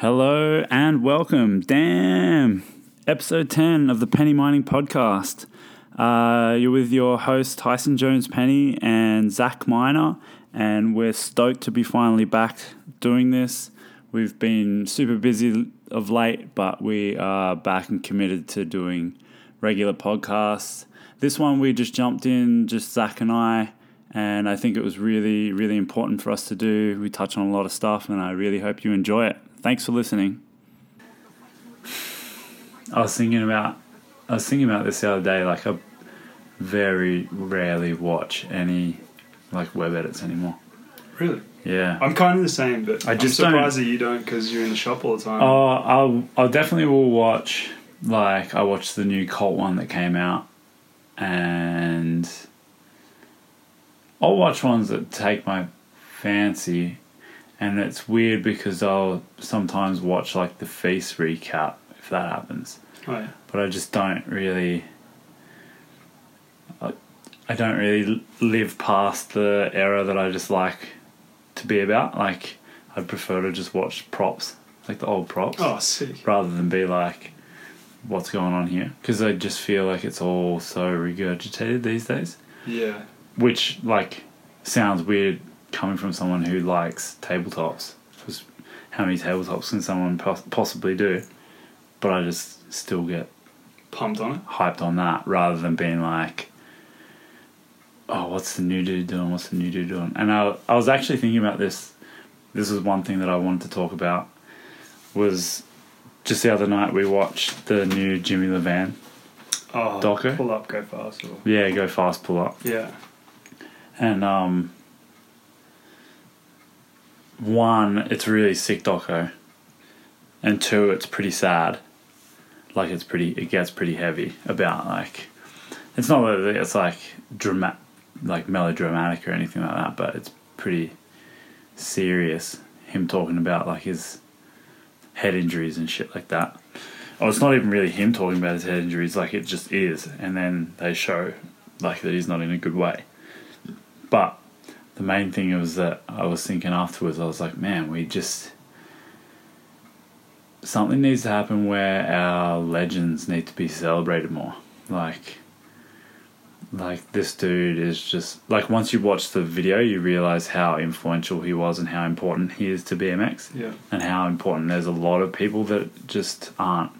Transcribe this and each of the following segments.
Hello and welcome. Damn. Episode 10 of the Penny Mining Podcast. Uh, you're with your host, Tyson Jones Penny and Zac Miner, and we're stoked to be finally back doing this. We've been super busy of late, but we are back and committed to doing regular podcasts. This one we just jumped in, just Zac and I, and I think it was really, really important for us to do. We touch on a lot of stuff, and I really hope you enjoy it. Thanks for listening. I was thinking about I was thinking about this the other day. Like I very rarely watch any like web edits anymore. Really? Yeah. I'm kind of the same, but I I just am don't- surprised that you don't because you're in the shop all the time. Oh, I'll I'll definitely will watch. Like I watched the new Cult one that came out, and I'll watch ones that take my fancy. And it's weird because I'll sometimes watch like the FISE recap if that happens. Yeah. but I just don't really. I, I don't really live past the era that I just like to be about. Like, I'd prefer to just watch props, like the old props, Oh, sick. rather than be like, what's going on here? Because I just feel like it's all so regurgitated these days. Yeah. Which, like, sounds weird coming from someone who likes tabletops. Because how many tabletops can someone pos- possibly do? But I just still get Pumped on it. hyped on that rather than being like, oh, what's the new dude doing? What's the new dude doing? And I, I was actually thinking about this. This is one thing that I wanted to talk about. Was just the other night we watched the new Jimmy Levan. Oh, Docker? Pull up, go fast. Or, Yeah, go fast, pull up. yeah. And um, one, it's really sick doco, and two, it's pretty sad. Like it's pretty, it gets pretty heavy about like, it's not that it's like drama, like melodramatic or anything like that, but it's pretty serious. Him talking about like his head injuries and shit like that. Oh, it's not even really him talking about his head injuries, like it just is, and then they show like that he's not in a good way. But the main thing was that I was thinking afterwards, I was like, man, we just. Something needs to happen where our legends need to be celebrated more. Like, like this dude is just like once you watch the video, you realize how influential he was and how important he is to BMX, Yeah. and how important there's a lot of people that just aren't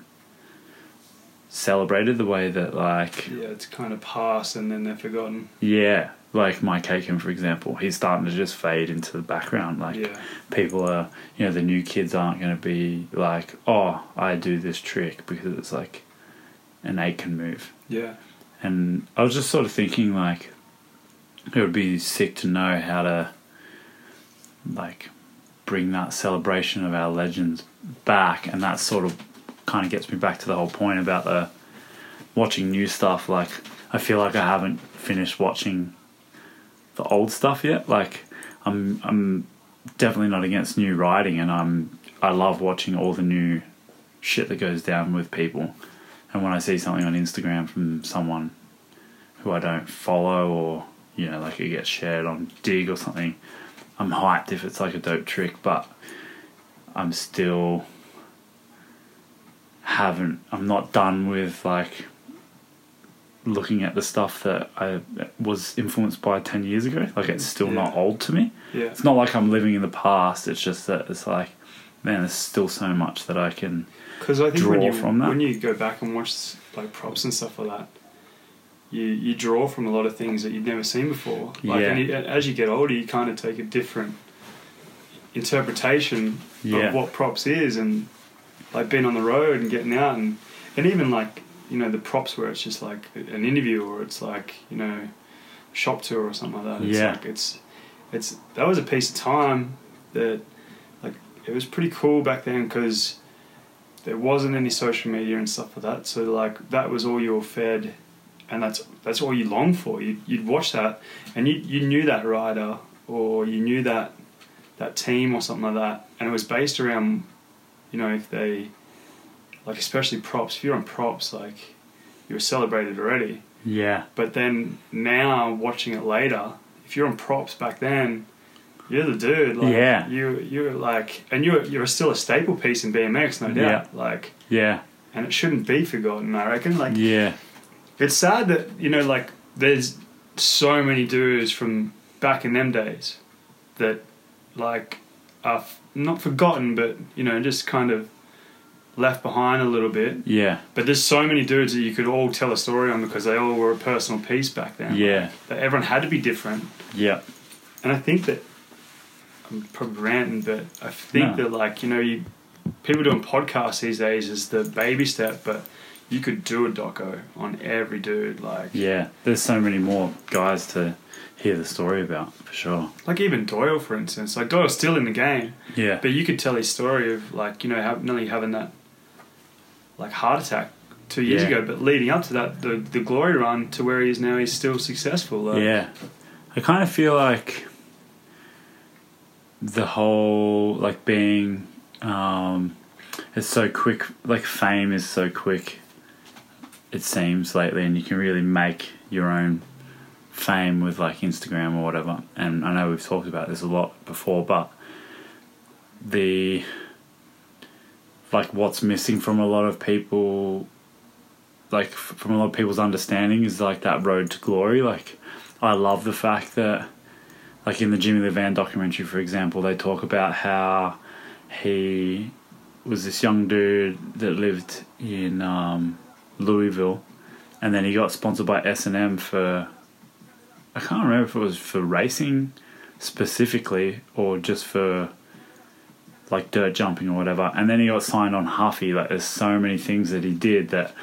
celebrated the way that like Yeah, it's kind of past and then they're forgotten. yeah, like Mike Aitken, for example, he's starting to just fade into the background. Like Yeah. people are, you know, the new kids aren't going to be like, oh, I do this trick because it's like an Aitken move. Yeah. And I was just sort of thinking like, it would be sick to know how to like bring that celebration of our legends back, and that sort of kind of gets me back to the whole point about the watching new stuff. Like, I feel like I haven't finished watching the old stuff yet. Like, I'm I'm definitely not against new writing, and I'm I love watching all the new shit that goes down with people. And when I see something on Instagram from someone who I don't follow, or you know, like it gets shared on Dig or something, I'm hyped if it's like a dope trick. But I'm still haven't. I'm not done with like looking at the stuff that I was influenced by ten years ago. Like it's still not old to me. Yeah. It's not like I'm living in the past. It's just that it's like, man, there's still so much that I can. Because I think when you from that. when you go back and watch like props and stuff like that, you you draw from a lot of things that you've never seen before. Like, Yeah. and you, as you get older, you kind of take a different interpretation Yeah. of what props is, and like being on the road and getting out, and and even like you know the props where it's just like an interview or it's like you know shop tour or something like that. It's Yeah. like it's it's that was a piece of time that like it was pretty cool back then because there wasn't any social media and stuff like that. So like that was all you were fed, and that's that's all you longed for. You'd, you'd watch that, and you you knew that rider or you knew that that team or something like that, and it was based around, you know, if they like especially props. If you're on props, like you were celebrated already. Yeah. But then now watching it later, if you're on props back then, you're the dude. Like, Yeah. You you're like, and you're you're still a staple piece in BMX, no doubt. Yeah. Like, Yeah. and it shouldn't be forgotten. I reckon. Like, Yeah. it's sad that you know, like, there's so many dudes from back in them days that like are f- not forgotten, but you know, just kind of left behind a little bit. Yeah. But there's so many dudes that you could all tell a story on because they all were a personal piece back then. Yeah. That everyone had to be different. Yeah. And I think that I'm probably ranting, but I think No. that like you know, you people doing podcasts these days is the baby step, but you could do a doco on every dude, like Yeah. There's so many more guys to hear the story about for sure. like even Doyle, for instance. Like Doyle's still in the game, Yeah. but you could tell his story of like you know not only having that like heart attack two years Yeah. ago, but leading up to that, the the glory run to where he is now, he's still successful. Like, Yeah. I kind of feel like the whole like being um it's so quick like fame is so quick it seems lately and you can really make your own fame with like Instagram or whatever and I know we've talked about this a lot before but the like what's missing from a lot of people like from a lot of people's understanding is like that road to glory like I love the fact that, like in the Jimmy Levan documentary, for example, they talk about how he was this young dude that lived in um, Louisville, and then he got sponsored by S and M for. I can't remember if it was for racing specifically or just for like dirt jumping or whatever. And then he got signed on Huffy. Like, there's so many things that he did that,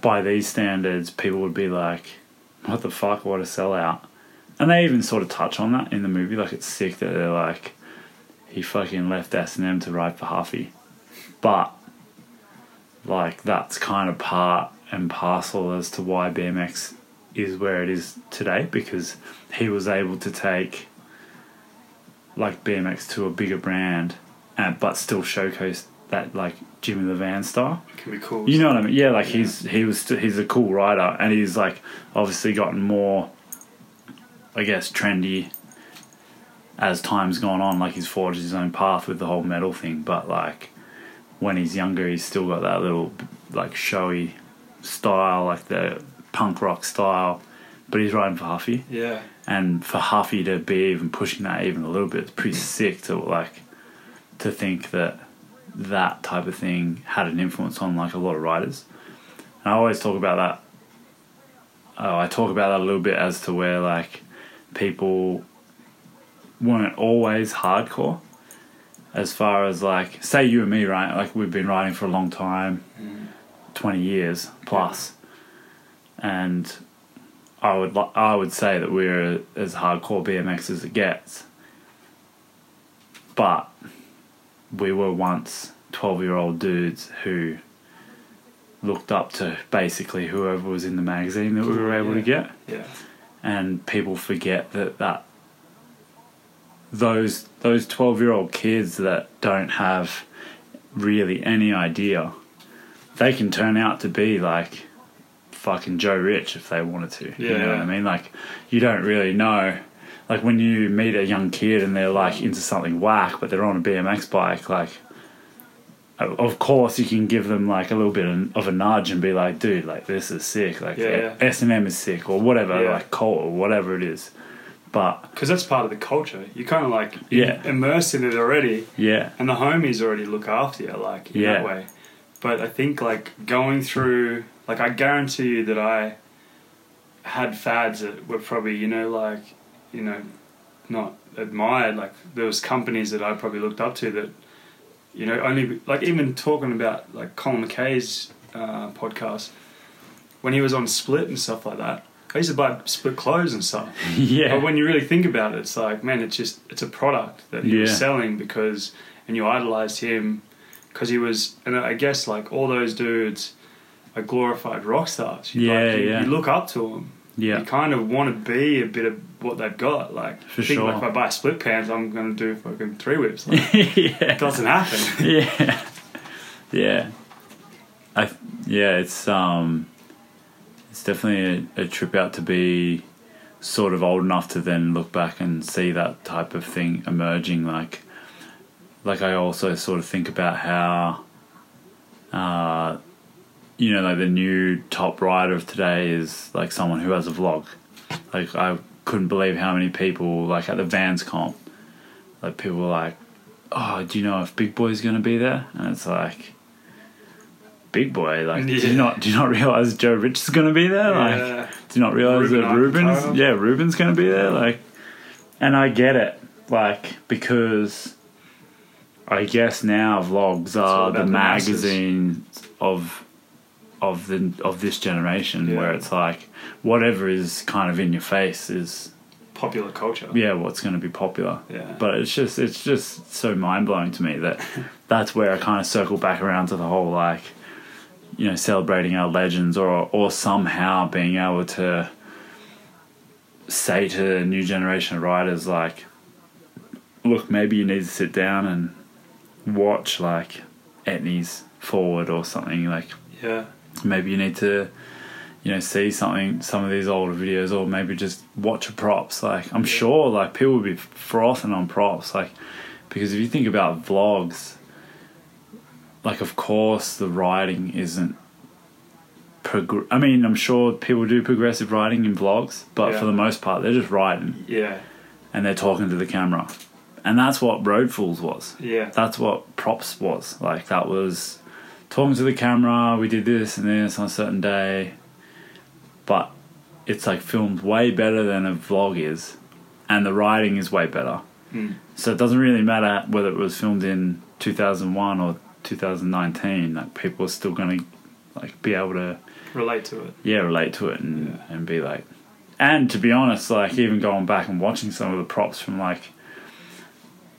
by these standards, people would be like, what the fuck, what a sellout. And they even sort of touch on that in the movie. Like, it's sick that they're like, he fucking left S&M to ride for Huffy. But, like, that's kind of part and parcel as to why BMX is where it is today because he was able to take, like, BMX to a bigger brand, and, but still showcase that, like, Jimmy Levan style. it can be cool. You know what I mean? Yeah, like he's he was st- he's a cool rider, and he's like obviously gotten more, I guess, trendy as time's gone on. Like he's forged his own path with the whole metal thing, but like when he's younger, he's still got that little like showy style, like the punk rock style. But he's riding for Huffy, Yeah, and for Huffy to be even pushing that even a little bit, it's pretty sick to like to think that that type of thing had an influence on like a lot of writers. And I always talk about that. Oh, I talk about that a little bit as to where like people weren't always hardcore. As far as like, say you and me, right? Like we've been writing for a long time, mm-hmm. twenty years plus. plus, and I would I would say that we're as hardcore BMX as it gets. But we were once 12 year old dudes who looked up to basically whoever was in the magazine that we were able to get. Yeah, and people forget that that those those 12 year old kids that don't have really any idea they can turn out to be like fucking Joe Rich if they wanted to you know what. I mean? Like you don't really know like when you meet a young kid and they're like into something whack but they're on a BMX bike like of course you can give them like a little bit of a nudge and be like dude like this is sick like Yeah, yeah. S&M is sick or whatever Yeah. like Cult or whatever it is but because that's part of the culture. You kind of like Yeah. immersed in it already, yeah and the homies already look after you, like in Yeah. that way. But I think like going through, like I guarantee you that I had fads that were probably you know like you know not admired. Like there was companies that I probably looked up to that you know only like even talking about like Colin Mackay's uh, podcast when he was on Split and stuff like that. I used to buy split clothes and stuff. yeah But when you really think about it, it's like, man, it's just it's a product that he was Yeah. selling because, and you idolized him because he was, and I guess like all those dudes are glorified rock stars. You Yeah, like, you, yeah. you look up to them. yeah You kind of want to be a bit of what they've got. Like, For think sure. like if I buy split pants, I'm going to do fucking three whips. Like, yeah it doesn't happen. yeah yeah I yeah it's um it's definitely a, a trip out to be sort of old enough to then look back and see that type of thing emerging. Like, like I also sort of think about how, uh, you know, like the new top rider of today is like someone who has a vlog. Like I couldn't believe how many people like at the Vans comp, like people were like, "Oh, do you know if Big Boy's going to be there?" And it's like. Big boy, like, do you not do you not realize Joe Rich is going to be there? Like, Yeah. do you not realize Ruben that Ruben's yeah Ruben's going to be there? Like, and I get it, like because I guess now vlogs are the magazine of of the of this generation, Yeah. where it's like whatever is kind of in your face is Popular culture. yeah what's going to be popular. Yeah. But it's just it's just so mind blowing to me that that's where I kind of circle back around to the whole like you know celebrating our legends or or somehow being able to say to a new generation of writers like look maybe you need to sit down and watch like Etnies forward or something like Yeah. Maybe you need to you know see something some of these older videos or maybe just watch a props. Like i'm sure like people would be frothing on props. Like because if you think about vlogs like of course the writing isn't prog- i mean i'm sure people do progressive writing in vlogs but Yeah. for the most part they're just writing. Yeah. and they're talking to the camera. And that's what road fools was. Yeah. that's what props was. Like that was talking to the camera we did this and this on a certain day but it's like filmed way better than a vlog is and the writing is way better Mm. so it doesn't really matter whether it was filmed in 2001 or 2019 like people are still going to like be able to Relate to it. yeah relate to it and, Yeah. and be like and to be honest like even going back and watching some of the props from like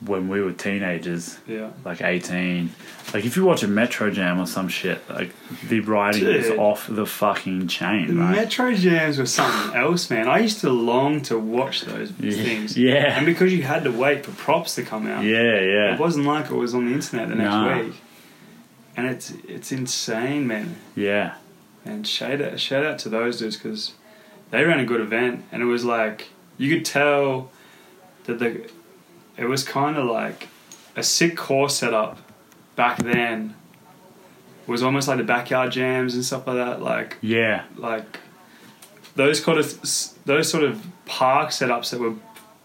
when we were teenagers Yeah. like 18 like if you watch a metro jam or some shit like the writing is off the fucking chain The right? Metro Jams were something else, man. I used to long to watch those Yeah. things. Yeah. And because you had to wait for props to come out. yeah yeah It wasn't like it was on the internet the next Nah. week. And it's it's insane, man. yeah And shout out, shout out to those dudes because they ran a good event, and it was like you could tell that the it was kind of like a sick course setup back then. it Was almost like the backyard jams and stuff like that. Like yeah like those kind of those sort of park setups that were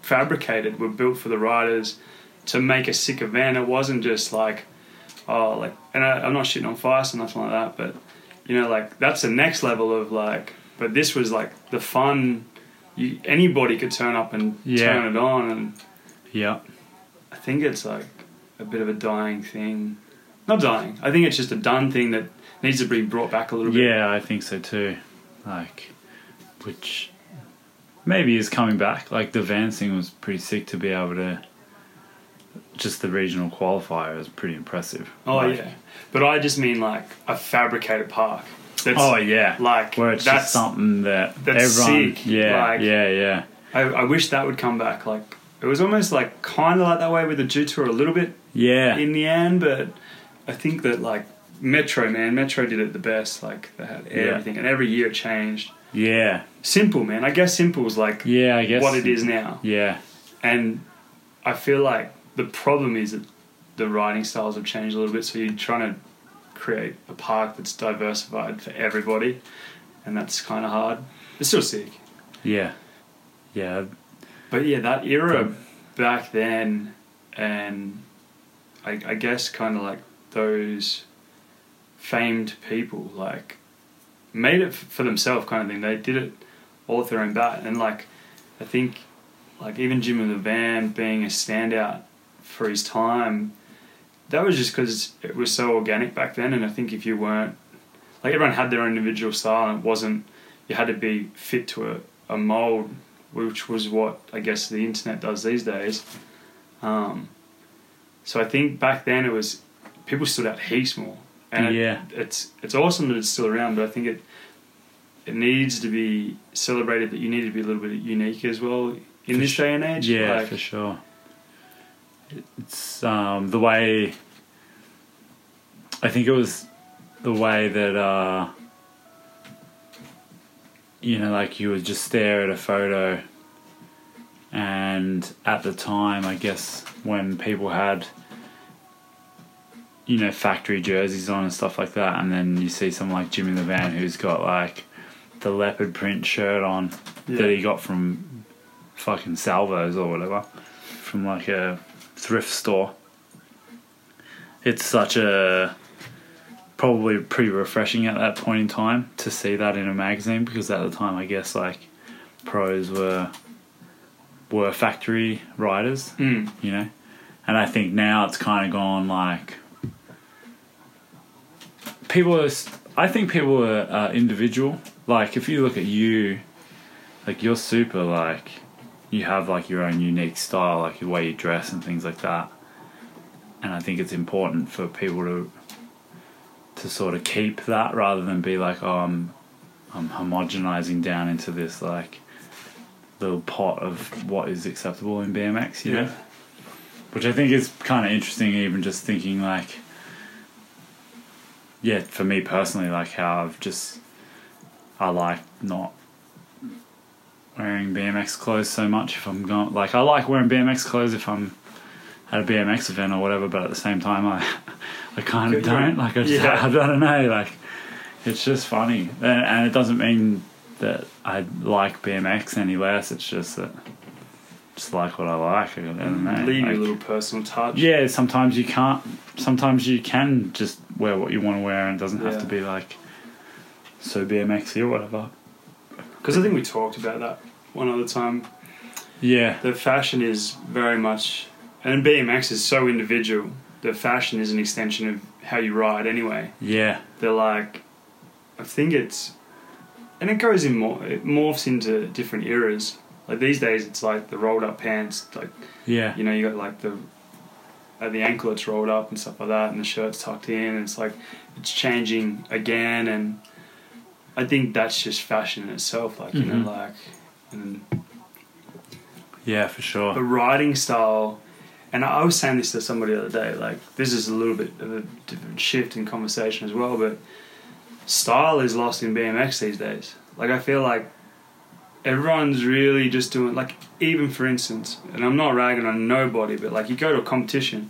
fabricated were built for the riders to make a sick event. It wasn't just like oh like and I, I'm not shitting on FISE or nothing like that, but you know like that's the next level of like. But this was like the fun. You, anybody could turn up and Yeah. turn it on, and yeah I think it's like a bit of a dying thing. Not dying. I think it's just a done thing that needs to be brought back a little bit. yeah i think so too like which maybe is coming back like the Vans thing was pretty sick to be able to just the regional qualifier is pretty impressive Oh Like- yeah, but I just mean like a fabricated park. That's, oh yeah like where it's that's just something that that's everyone sick, yeah like- yeah yeah I, I wish that would come back. Like it was almost like kind of like that way with the Dew Tour a little bit yeah in the end, but I think that like Metro man, Metro did it the best. Like they had Yeah. everything, and every year it changed. yeah Simple man, I guess simple is like yeah i guess what it is now, yeah and I feel like the problem is that the riding styles have changed a little bit. So you're trying to create a park that's diversified for everybody, and that's kind of hard. It's still sick, yeah yeah but yeah, that era back then, and I, I guess kind of like those famed people like made it f- for themselves, kind of thing. They did it all their own bat, and like I think like even Jimmy Levan being a standout for his time, that was just because it was so organic back then. And I think if you weren't like everyone had their own individual style, and it wasn't you had to be fit to a, a mold, which was what I guess the internet does these days. Um, so I think back then it was people stood out heaps more, and it- it's it's awesome that it's still around. But I think it it needs to be celebrated that you need to be a little bit unique as well in For this day and age. Yeah, Like, for sure. It's um, the way. I think it was the way that uh, you know, like you would just stare at a photo, and at the time, I guess when people had, you know, factory jerseys on and stuff like that, and then you see someone like Jimmy Levan who's got like the leopard print shirt on Yeah. that he got from fucking Salvos or whatever, from like a thrift store. It's such a probably pretty refreshing at that point in time to see that in a magazine because at the time I guess like pros were were factory riders, Mm. you know, and I think now it's kind of gone like people are. I think people are uh, individual. Like if you look at you, like you're super like you have like your own unique style, like the way you dress and things like that. And I think it's important for people to to sort of keep that rather than be like, oh, I'm I'm homogenizing down into this like little pot of what is acceptable in BMX, you know Yeah. which I think is kind of interesting. Even just thinking like, yeah, for me personally, like how I've just I like not wearing BMX clothes so much. If I'm going, like, I like wearing BMX clothes if I'm at a BMX event or whatever. But at the same time, I I kind of don't. Like, I just Yeah. I don't know. Like, it's just funny, and, and it doesn't mean that I like BMX any less. It's just that. Just like what I like. I don't know. Leave like, your little personal touch. yeah, sometimes you can't. Sometimes you can just wear what you want to wear, and it doesn't have to be like so BMXy or whatever. Because I think we talked about that one other time. Yeah, The fashion is very much, and BMX is so individual. The fashion is an extension of how you ride anyway. yeah, They're like, I think it's, and it goes in more, it morphs into different eras. Like these days, it's like the rolled up pants, like yeah, you know, you got like the at the ankle it's rolled up and stuff like that, and the shirt's tucked in. And it's like it's changing again, and I think that's just fashion in itself. Like you Mhm. know, like and yeah, for sure. the riding style. And I was saying this to somebody the other day. Like this is a little bit of a different shift in conversation as well, but style is lost in BMX these days. Like I feel like everyone's really just doing like even for instance, and I'm not ragging on nobody, but like you go to a competition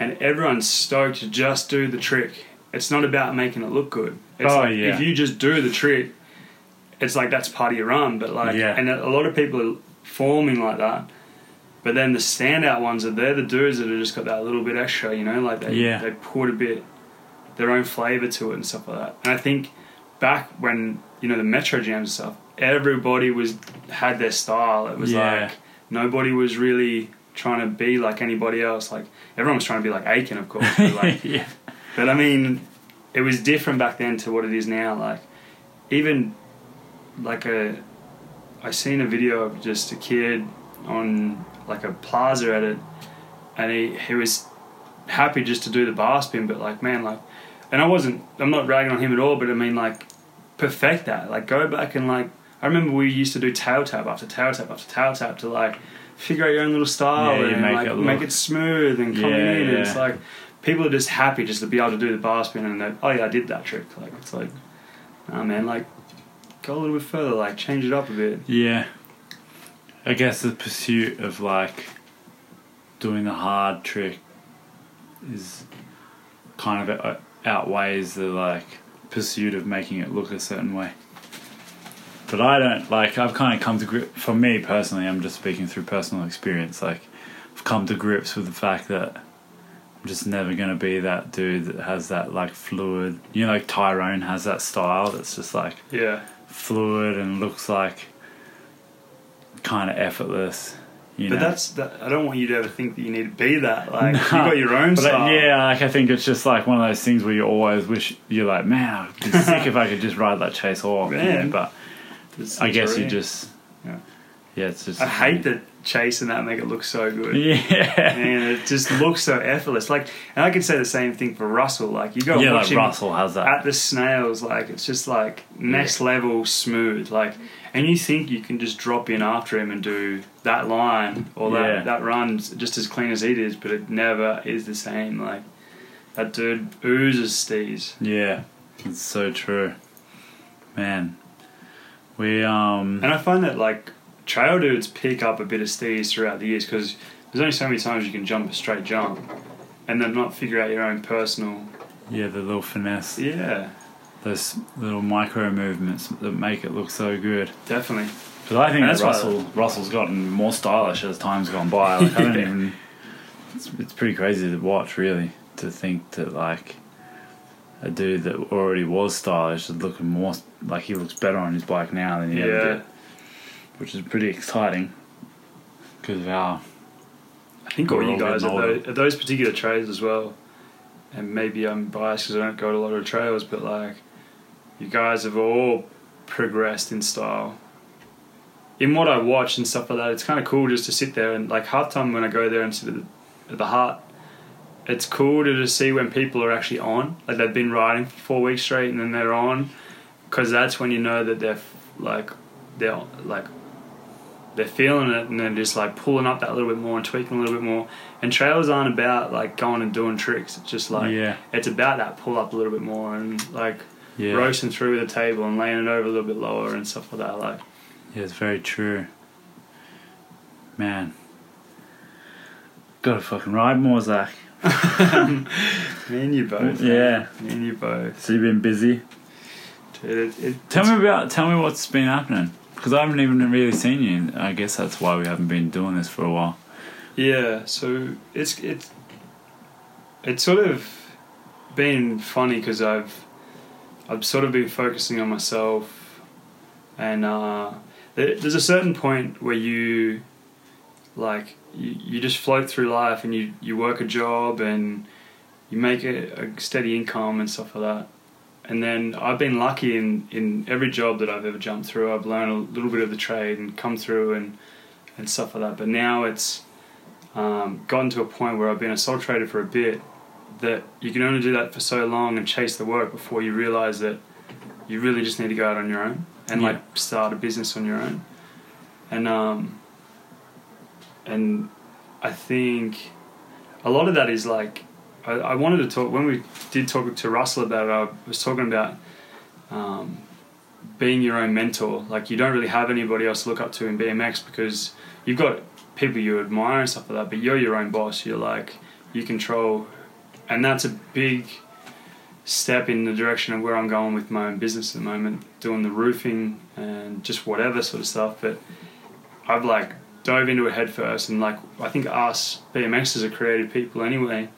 and everyone's stoked to just do the trick. It's not about making it look good. It's Oh, like yeah. if you just do the trick, it's like that's part of your run. But like, Yeah. and a lot of people are forming like that. But then the standout ones are they're the dudes that have just got that little bit extra, you know, like they Yeah. they put a bit their own flavour to it and stuff like that. And I think back when you know the Metro Jams and stuff, everybody was had their style. It was Yeah. like nobody was really trying to be like anybody else. Like everyone was trying to be like Aitken, of course. But, like, yeah, but I mean, it was different back then to what it is now. Like even like a, I seen a video of just a kid on like a plaza at it, and he he was happy just to do the bar spin, but like man, like, and I wasn't. I'm not ragging on him at all, but I mean like, perfect that. Like go back and like. I remember we used to do tail tap after tail tap after tail tap to like figure out your own little style Yeah, and make like it make it smooth and coming Yeah, in. And it's like people are just happy just to be able to do the bar spin and they oh yeah I did that trick. Like it's like, oh man, like go a little bit further, like change it up a bit. yeah. I guess the pursuit of like doing the hard trick is kind of outweighs the like pursuit of making it look a certain way. But I don't like. I've kind of come to grip. For me personally, I'm just speaking through personal experience. Like, I've come to grips with the fact that I'm just never gonna be that dude that has that like fluid. You know, like Tyrone has that style that's just like Yeah, fluid and looks like kind of effortless. You but know? that's that. I don't want you to ever think that you need to be that. Like Nah. you got your own But uh, style. yeah, like I think it's just like one of those things where you always wish you're like, man, I'd be sick if I could just ride that chase off. you know, But I guess you just, Yeah. Yeah, it's just. I hate that chase and that make it look so good. Yeah, Man, it just looks so effortless. Like, and I could say the same thing for Russell. Like, you go yeah, watch like him Russell has that. at the snails. Like, it's just like next level smooth. Like, and you think you can just drop in after him and do that line or that Yeah. that run just as clean as he does, but it never is the same. Like, that dude oozes steez. Yeah, it's so true, man. We um And I find that like trail dudes pick up a bit of steez throughout the years because there's only so many times you can jump a straight jump and then not figure out your own personal. yeah the little finesse, Yeah, those little micro movements that make it look so good. definitely. Because I think that's why- Russell Russell's gotten more stylish as time's gone by. Like I don't even. It's, it's pretty crazy to watch, really, to think that like a dude that already was stylish is looking more like he looks better on his bike now than he ever did, which is pretty exciting. Because of how I think all you guys at those, at those particular trails as well, and maybe I'm biased because I don't go to a lot of trails, but like you guys have all progressed in style. In what I watch and stuff like that, it's kind of cool just to sit there and like half time when I go there and sit at the, at the hut, it's cool to just see when people are actually on, like they've been riding for four weeks straight and then they're on, because that's when you know that they're like they're like they're feeling it and then just like pulling up that little bit more and tweaking a little bit more. And trails aren't about like going and doing tricks. It's just like yeah it's about that pull up a little bit more and like yeah roasting through the table and laying it over a little bit lower and stuff like that. Like yeah it's very true. Man, gotta fucking ride more, Zac. me and you both. Yeah. man. me and you both. So you've been busy. Dude, it, it, Tell me about. Tell me what's been happening. Because I haven't even really seen you. I guess that's why we haven't been doing this for a while. Yeah, so it's it's it's sort of been funny because I've I've sort of been focusing on myself, and uh, there, there's a certain point where you like you, you just float through life and you you work a job and you make a, a steady income and stuff like that. And then I've been lucky in, in every job that I've ever jumped through. I've learned a little bit of the trade and come through and, and stuff like that. But now it's um, gotten to a point where I've been a sole trader for a bit that you can only do that for so long and chase the work before you realize that you really just need to go out on your own and Yeah. like start a business on your own. And um, and I think a lot of that is like I, I wanted to talk when we did talk to Russell about it. I was talking about um, being your own mentor. Like you don't really have anybody else to look up to in BMX because you've got people you admire and stuff like that, but you're your own boss. You're like you control, and that's a big step in the direction of where I'm going with my own business at the moment, doing the roofing and just whatever sort of stuff. But I've like dove into it head first, and like I think us BMXers are creative people anyway.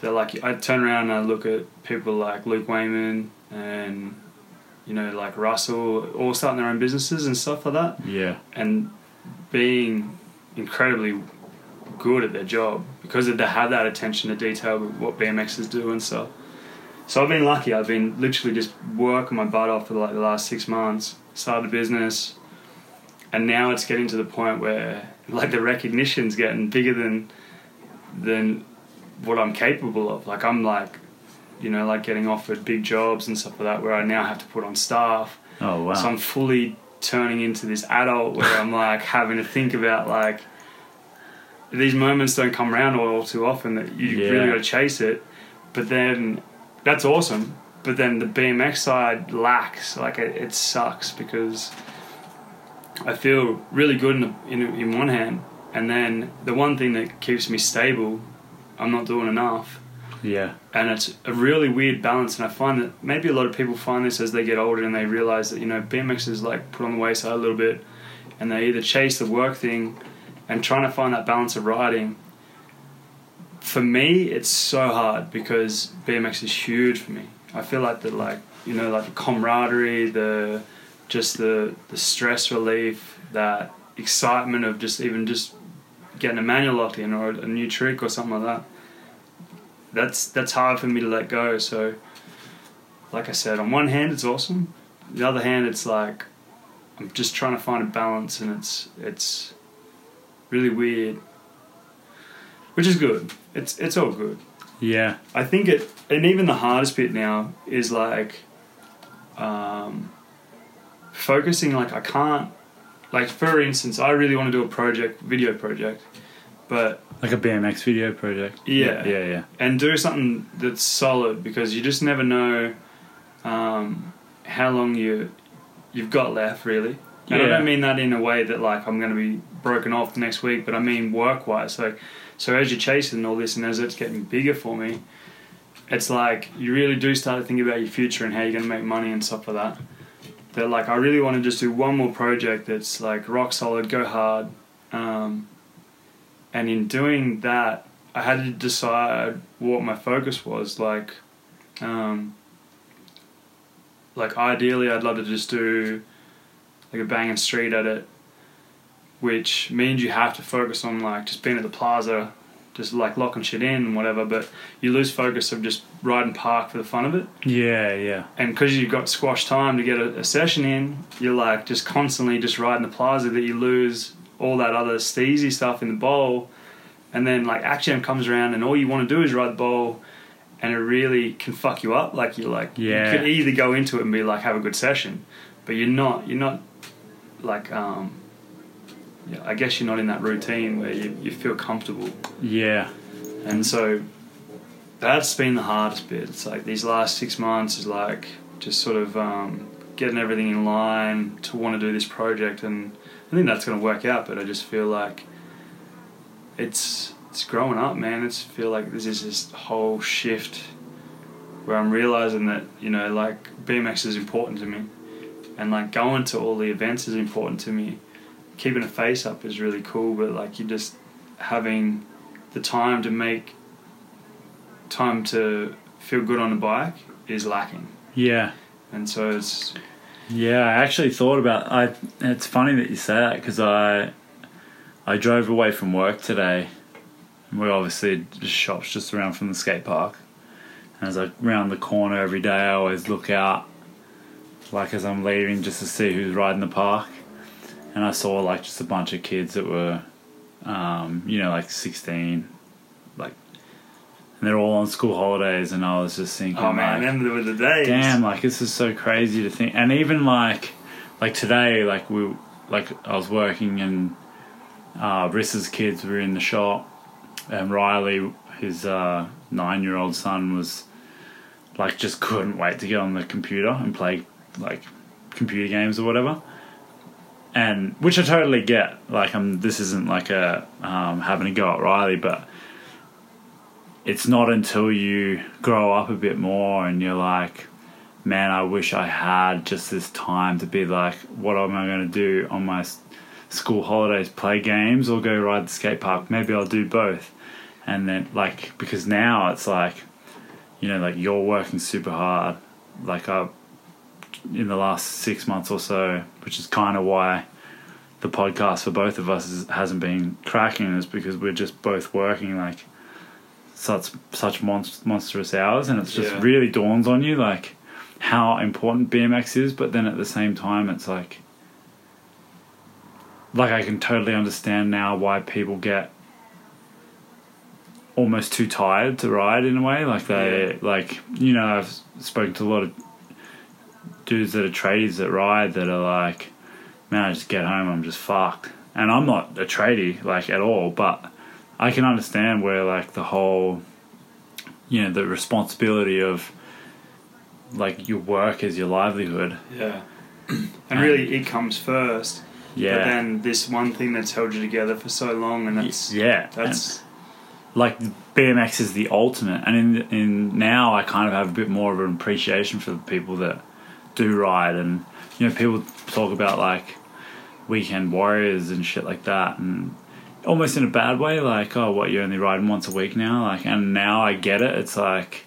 They're like I turn around and I look at people like Luke Wayman and you know like Russell, all starting their own businesses and stuff like that Yeah. and being incredibly good at their job because they have that attention to detail with what BMXers do and stuff. So I've been lucky. I've been literally just working my butt off for like the last six months. Started a business, and now it's getting to the point where like the recognition's getting bigger than than what I'm capable of. Like I'm like, you know, like getting offered big jobs and stuff like that where I now have to put on staff. Oh wow. So I'm fully turning into this adult where I'm like having to think about like these moments don't come around all too often that you Yeah. really got to chase it. But then that's awesome. But then the BMX side lacks. Like it, it sucks because I feel really good in, in in one hand, and then the one thing that keeps me stable, I'm not doing enough. Yeah. and it's a really weird balance and i find that maybe a lot of people find this as they get older and they realize that you know bmx is like put on the wayside a little bit and they either chase the work thing and trying to find that balance of riding. For me it's so hard because bmx is huge for me. I feel like the like you know like the camaraderie the just the the stress relief that excitement of just even just getting a manual locked in or a new trick or something like that that's that's hard for me to let go. So, like I said, on one hand it's awesome, the other hand it's like I'm just trying to find a balance, and it's it's really weird, which is good. It's it's all good. Yeah. I think it, and even the hardest bit now is like um, focusing. Like I can't, like for instance, I really want to do a project, video project, but Like a BMX video project. Yeah. Yeah. Yeah. and do something that's solid because you just never know um, how long you you've got left really. And I don't mean that in a way that like I'm going to be broken off next week, but I mean work wise. Like, so as you're chasing all this and as it's getting bigger for me, it's like you really do start to think about your future and how you're going to make money and stuff like that. That like I really want to just do one more project that's like rock solid, go hard, um, and in doing that, I had to decide what my focus was. Like, um, like ideally, I'd love to just do like a banging street at it, which means you have to focus on like just being at the plaza, just like locking shit in and whatever. But you lose focus of just riding park for the fun of it, Yeah, yeah. and because you've got squash time to get a, a session in, you're like just constantly just riding the plaza that you lose all that other steezy stuff in the bowl, and then like action comes around and all you want to do is ride the bowl. And it really can fuck you up. Like you're like, Yeah. you could either go into it and be like, have a good session, but you're not. You're not like um yeah, I guess you're not in that routine where you, you feel comfortable. Yeah. And so that's been the hardest bit. It's like these last six months is like just sort of um, getting everything in line to want to do this project, and I think that's going to work out. But I just feel like it's it's growing up, man. It's feel like this is this whole shift where I'm realizing that you know like BMX is important to me, and like going to all the events is important to me. Keeping a face up is really cool, but like you just having the time to make time to feel good on the bike is lacking, Yeah. and so it's Yeah, I actually thought about. I. It's funny that you say that because I, I drove away from work today. We're obviously just shops just around from the skate park, and as I round the corner every day, I always look out, like as I'm leaving, just to see who's riding the park, and I saw like just a bunch of kids that were, um, you know, like sixteen, like, and they're all on school holidays, and I was just thinking, oh man, like, were the days. damn like this is so crazy to think and even like like today like we like i was working and uh Rissa's kids were in the shop and riley his uh nine year old son was like just couldn't wait to get on the computer and play like computer games or whatever and which i totally get like i'm this isn't like a um having a go at riley but it's not until you grow up a bit more and you're like, man, I wish I had just this time to be like, what am I going to do on my school holidays? Play games or go ride the skate park? Maybe I'll do both. And then, like, because now it's like, you know, like you're working super hard. Like, I, in the last six months or so, which is kind of why the podcast for both of us is, hasn't been cracking, is because we're just both working like such such monst- monstrous hours, and it's just Yeah. really dawns on you like how important BMX is. But then at the same time, it's like like I can totally understand now why people get almost too tired to ride in a way. Like they like you know I've spoken to a lot of dudes that are tradies that ride that are like, man, I just get home, I'm just fucked. And I'm not a tradie like at all, but I can understand where like the whole, you know, the responsibility of like your work is your livelihood. Yeah. And really, it comes first. Yeah. But then this one thing that's held you together for so long, and that's yeah. that's like BMX is the ultimate, and in in now I kind of have a bit more of an appreciation for the people that do ride, and you know people talk about like weekend warriors and shit like that, and almost in a bad way, like oh what you're only riding once a week now, like and now I get it. It's like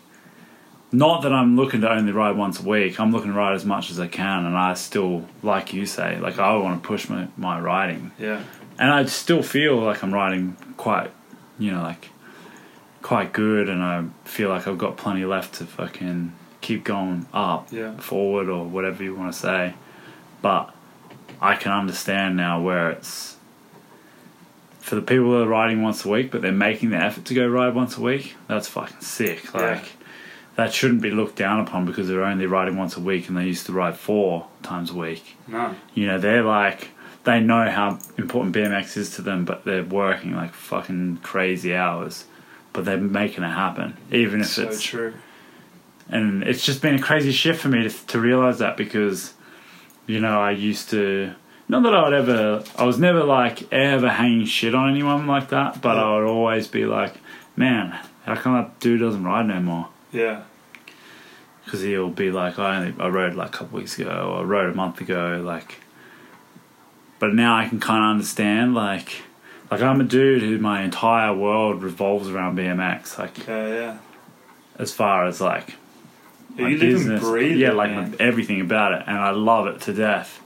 not that I'm looking to only ride once a week. I'm looking to ride as much as I can, and I still like you say, like I want to push my my riding yeah, and I still feel like I'm riding quite, you know, like quite good, and I feel like I've got plenty left to fucking keep going up, Yeah. forward, or whatever you want to say. But I can understand now where it's for the people that are riding once a week, but they're making the effort to go ride once a week. That's fucking sick. Yeah. Like that shouldn't be looked down upon because they're only riding once a week, and they used to ride four times a week no, you know they're like they know how important BMX is to them, but they're working like fucking crazy hours, but they're making it happen, even if so it's true. And it's just been a crazy shift for me to to realize that because you know, I used to. Not that I would ever. I was never like ever hanging shit on anyone like that, but Yeah. I would always be like, man, how come that dude doesn't ride no more? Yeah. Because he'll be like, I only I rode like a couple weeks ago, or I rode a month ago, like. But now I can kind of understand, like, like I'm a dude who my entire world revolves around BMX, like Yeah. Yeah. as far as like Yeah, my you live and business- breathe. yeah, like everything about it, and I love it to death.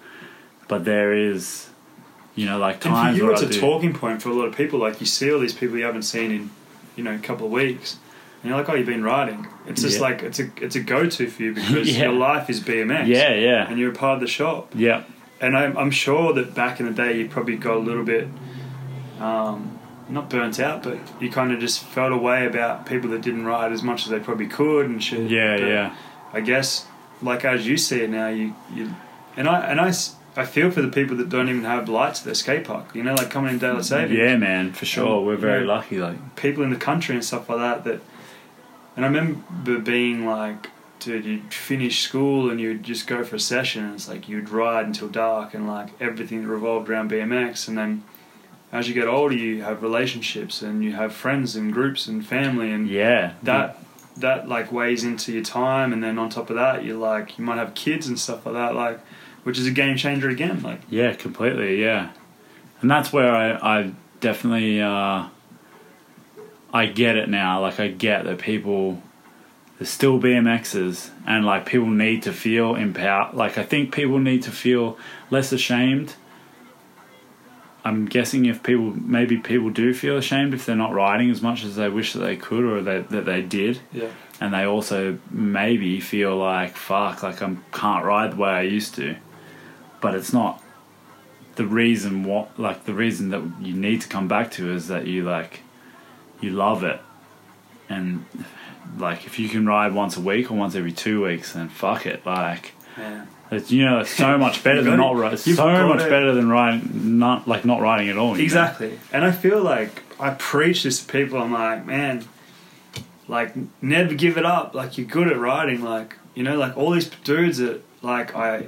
But there is, you know, like And for times you, where it's I a do, talking point for a lot of people. Like you see all these people you haven't seen in, you know, a couple of weeks, and you're like, "Oh, you've been riding." It's just Yeah. like it's a it's a go to for you because Yeah. your life is BMX. yeah, yeah, And you're a part of the shop. yeah, And I'm, I'm sure that back in the day, you probably got a little bit, um, not burnt out, but you kind of just felt a way about people that didn't ride as much as they probably could and shit. yeah, But yeah, I guess, like as you see it now, you, you and I and I. I feel for the people that don't even have lights at their skate park. You know, like coming in daylight savings. yeah, man, for sure. And, We're very you know, lucky. Like, people in the country and stuff like that. That, and I remember being like, dude, you'd finish school and you'd just go for a session. And it's like you'd ride until dark and like everything that revolved around BMX. And then as you get older, you have relationships and you have friends and groups and family and yeah, that that like weighs into your time. And then on top of that, you like you might have kids and stuff like that. Like, which is a game changer again. Like, yeah, completely, yeah, and that's where I, I definitely, uh, I get it now. Like, I get that people. There's still BMXs, and like people need to feel empowered. Like I think people need to feel less ashamed I'm guessing if people maybe people do feel ashamed if they're not riding as much as they wish that they could or that that they did, yeah, and they also maybe feel like fuck, like I can't ride the way I used to, but it's not the reason what like the reason that you need to come back to is that you like you love it, and like if you can ride once a week or once every two weeks, then fuck it, like. yeah. It's, you know, it's so much better than not. It's so much better than riding, not like not riding at all. you know? Exactly. And I feel like I preach this to people. I'm like, man, like never give it up. Like you're good at riding. Like you know, like all these dudes that like I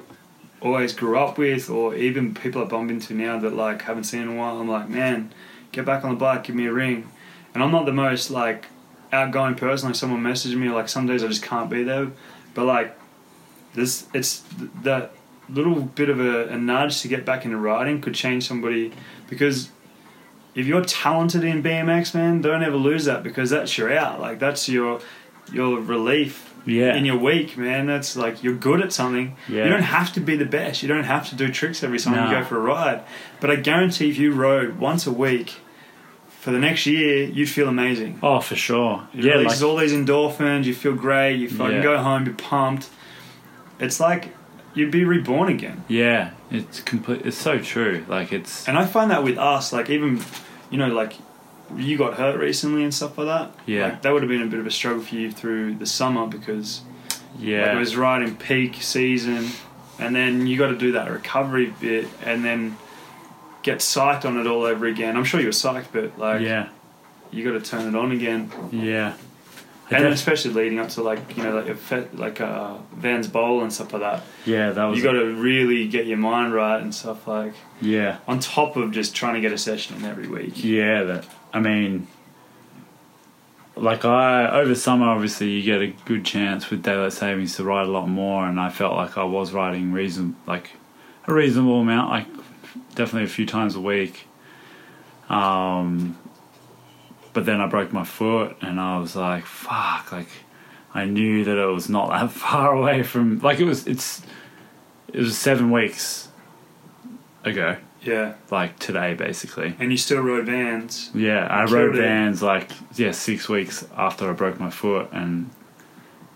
always grew up with, or even people I bump into now that like haven't seen in a while. I'm like, man, get back on the bike, give me a ring. And I'm not the most like outgoing person. Like someone messaged me, like some days I just can't be there. But like this, it's th- that little bit of a, a nudge to get back into riding could change somebody because if you're talented in BMX, man, don't ever lose that because that's your out. Like that's your your relief Yeah. in your week, man. That's like you're good at something. Yeah. You don't have to be the best. You don't have to do tricks every time No. you go for a ride. But I guarantee if you rode once a week for the next year, you'd feel amazing. Oh, for sure. It yeah, releases like, all these endorphins. You feel great. You fucking Yeah. go home. You're pumped. It's like you'd be reborn again. yeah, it's complete. It's so true. Like it's And I find that with us, like even, you know, like you got hurt recently and stuff like that. Yeah. Like that would have been a bit of a struggle for you through the summer because like, yeah, it was right in peak season, and then you got to do that recovery bit, and then get psyched on it all over again. I'm sure you were psyched, but like yeah, you got to turn it on again. yeah. And especially leading up to like you know like a fe- like uh, Vans Bowl and stuff like that, yeah, that was you got to really get your mind right and stuff like. yeah, On top of just trying to get a session in every week. yeah. That I mean, like I over summer, obviously you get a good chance with daylight savings to ride a lot more, and I felt like I was riding reason like a reasonable amount, like definitely a few times a week. Um, but then I broke my foot, and I was like, "Fuck!" Like I knew that it was not that far away from like it was. It's it was seven weeks ago, Yeah, like today, basically. and you still rode Vans. Yeah, I rode it. vans like yeah six weeks after I broke my foot, and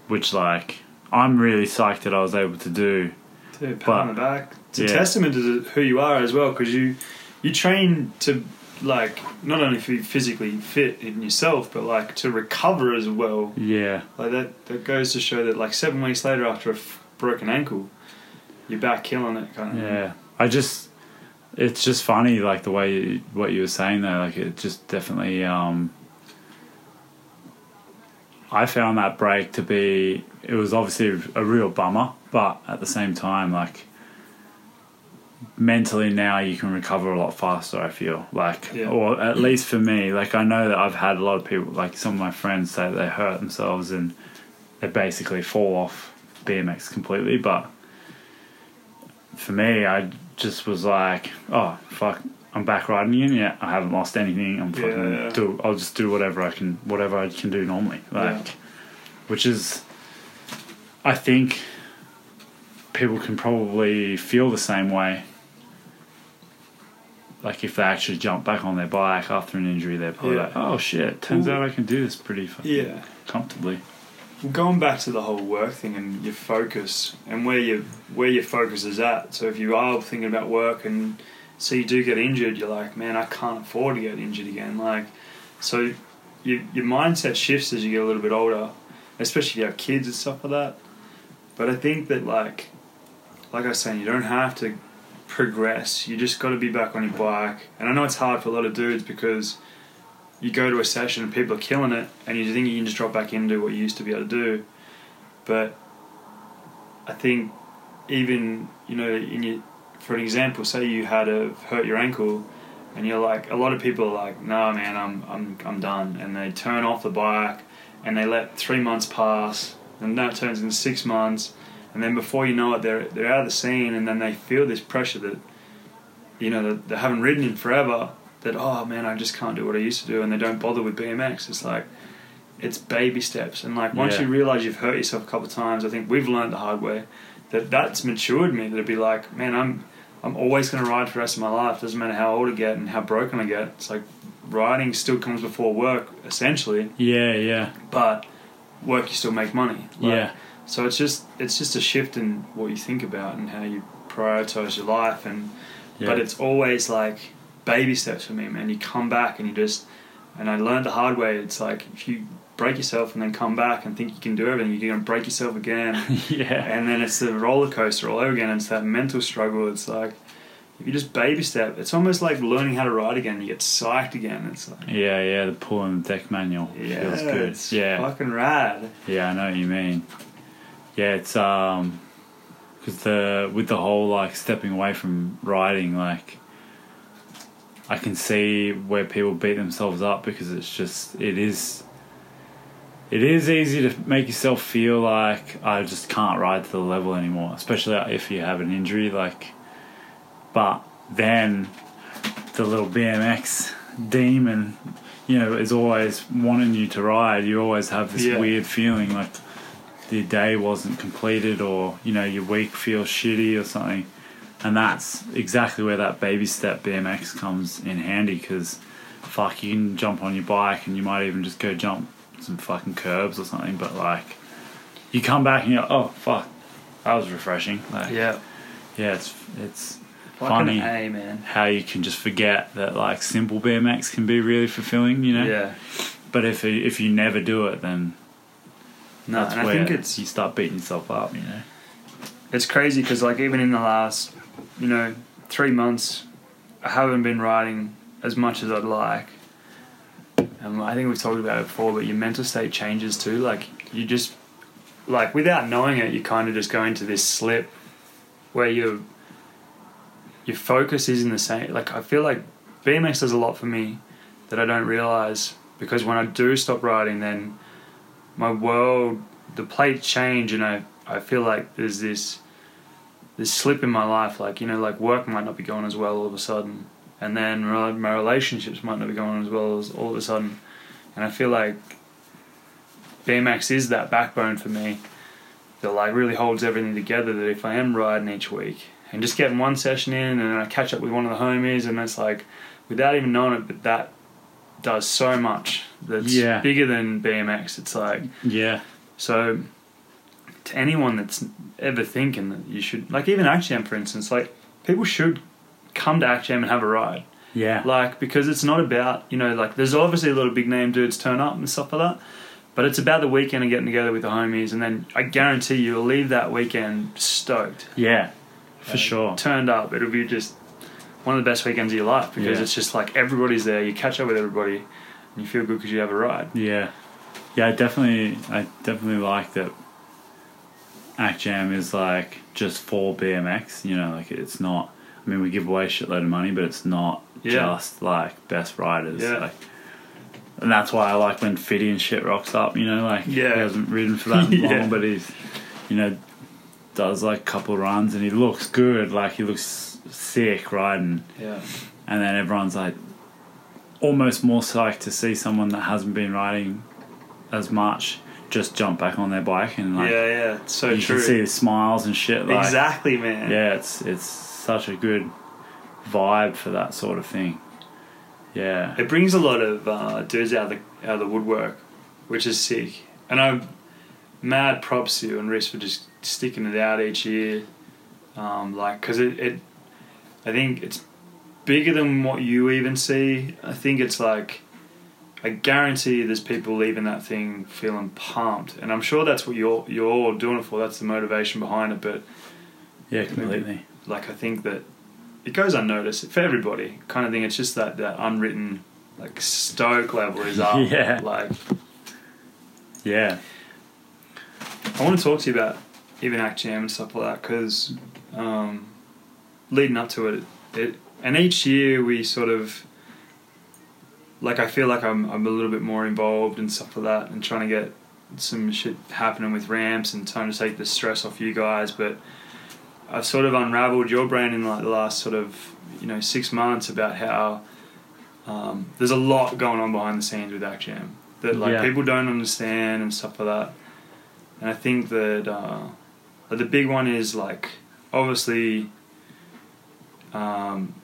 which like I'm really psyched that I was able to do. Dude, pat But- on the back. It's a testament to who you are as well, because you you train to like not only be physically fit in yourself, but like to recover as well. Yeah, Like that that goes to show that like seven weeks later after a f- broken ankle, you're back killing it kind of. yeah. I just it's just funny like the way you, what you were saying there. Like it just definitely. um I found that break to be. It was obviously a real bummer, but at the same time, like mentally now you can recover a lot faster. I feel like, Yeah. or at least for me, like I know that I've had a lot of people, like some of my friends, say they hurt themselves and they basically fall off BMX completely. But for me, I just was like, oh fuck. I'm back riding again. Yeah, I haven't lost anything. I'm fucking Yeah, yeah. do. I'll just do whatever I can, whatever I can do normally. Like, which is, I think, people can probably feel the same way. Like if they actually jump back on their bike after an injury, they're probably Yeah. like, "Oh shit! Turns Well- out I can do this pretty fucking Yeah. comfortably." Going back to the whole work thing and your focus and where your where your focus is at. So if you are thinking about work and so you do get injured, you're like, man, I can't afford to get injured again. Like, so your your mindset shifts as you get a little bit older, especially if you have kids and stuff like that. But I think that like, like I was saying, you don't have to progress. You just got to be back on your bike. And I know it's hard for a lot of dudes because you go to a session and people are killing it, and you think you can just drop back into what you used to be able to do. But I think even you know, in your for an example, say you had a hurt your ankle, and you're like, a lot of people are like, no man, I'm I'm I'm done, and they turn off the bike, and they let three months pass, and that turns into six months, and then before you know it, they're they're out of the scene, and then they feel this pressure that, you know, that they haven't ridden in forever. That oh man, I just can't do what I used to do, and they don't bother with BMX. It's like, it's baby steps, and like once Yeah. you realize you've hurt yourself a couple of times, I think we've learned the hard way that that's matured me. That'd be like, man, I'm I'm always going to ride for the rest of my life. Doesn't matter how old I get and how broken I get. It's like riding still comes before work, essentially, Yeah, yeah, but work you still make money. Like, yeah, So it's just it's just a shift in what you think about and how you prioritize your life, and yeah. but it's always like baby steps for me, man. You come back and you just and I learned the hard way. It's like if you break yourself and then come back and think you can do everything, you're gonna break yourself again. yeah, and then it's the roller coaster all over again. It's that mental struggle. It's like if you just baby step, it's almost like learning how to ride again. You get psyched again. It's like yeah, yeah. The pull and the deck manual yeah, feels good. it's Yeah, fucking rad. Yeah, I know what you mean. Yeah, it's um, because the with the whole like stepping away from riding, like I can see where people beat themselves up because it's just it is. It is easy to make yourself feel like I just can't ride to the level anymore, especially if you have an injury. Like, but then the little BMX demon, you know, is always wanting you to ride. You always have this Yeah. weird feeling like the day wasn't completed, or you know, your week feels shitty or something. And that's exactly where that baby step BMX comes in handy because, fuck, you can jump on your bike and you might even just go jump some fucking curbs or something. But like, you come back and you're, oh fuck, that was refreshing. Like, Yeah, yeah, it's it's fucking funny a man. how you can just forget that like simple BMX can be really fulfilling, you know. Yeah, But if if you never do it, then no, and I think it's you start beating yourself up, you know. it's crazy because like even in the last you know three months i haven't been riding as much as i'd like. Um, i think we've talked about it before but your mental state changes too. Like you just like without knowing it you kind of just go into this slip where you your focus isn't the same. Like i feel like bmx does a lot for me that i don't realize because when i do stop riding then my world the plates change and i i feel like there's this this slip in my life like you know like work might not be going as well all of a sudden and then my my relationships might not be going as well as all of a sudden. And i feel like bmx is that backbone for me that like really holds everything together that if i am riding each week and just getting one session in and i catch up with one of the homies and it's like without even knowing it but that does so much that's Yeah. bigger than bmx it's like Yeah, so, to anyone that's ever thinking that you should, like even ActJam for instance, like people should come to ActJam and have a ride. yeah, Like, because it's not about, you know, like there's obviously a lot of big name dudes turn up and stuff like that, but it's about the weekend and getting together with the homies, and then I guarantee you, you'll leave that weekend stoked. yeah, for Like, sure. Turned up. It'll be just one of the best weekends of your life because Yeah. it's just like everybody's there, you catch up with everybody, and you feel good because you have a ride. Yeah, yeah. I definitely, I definitely like that. Act Jam is like just for BMX. You know, like it's not. I mean, we give away a shitload of money, but it's not Yeah. just like best riders. Yeah. Like, and that's why I like when Fitty and shit rocks up. You know, like Yeah. he hasn't ridden for that Yeah. long, but he's you know does like a couple runs and he looks good. Like he looks sick riding, Yeah. and then everyone's like almost more psyched to see someone that hasn't been riding as much just jump back on their bike and like yeah, yeah. It's so you true. can see the smiles and shit. Like, exactly, man. yeah, it's it's such a good vibe for that sort of thing. Yeah, It brings a lot of uh, dudes out of the out of the woodwork, which is sick. And I'm mad props to you and Reese for just sticking it out each year, um, like because it, it, I think it's bigger than what you even see. I think it's like. I guarantee there's people leaving that thing feeling pumped, and I'm sure that's what you're you're all doing it for. That's the motivation behind it. But yeah, completely. like I think that it goes unnoticed for everybody, kind of thing. It's just that that unwritten like stoke level is up. Yeah. Like Yeah, I want to talk to you about even Act Jam and stuff like that because um, leading up to it, it and each year we sort of like I feel like I'm I'm a little bit more involved and stuff like that and trying to get some shit happening with ramps and trying to take the stress off you guys, but I've sort of unraveled your brain in like the last sort of you know six months about how um, there's a lot going on behind the scenes with Act Jam that like Yeah. people don't understand and stuff like that. And I think that uh, the big one is like obviously um,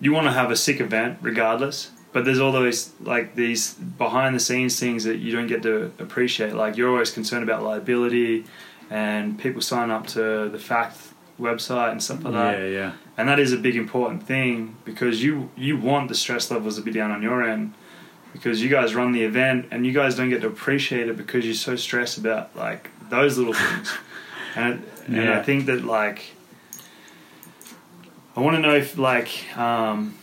you want to have a sick event regardless, but there's all those like these behind the scenes things that you don't get to appreciate. Like you're always concerned about liability and people sign up to the fact website and stuff like that yeah, yeah, and that is a big important thing because you you want the stress levels to be down on your end because you guys run the event and you guys don't get to appreciate it because you're so stressed about like those little things and and Yeah. I think that like I want to know if like um,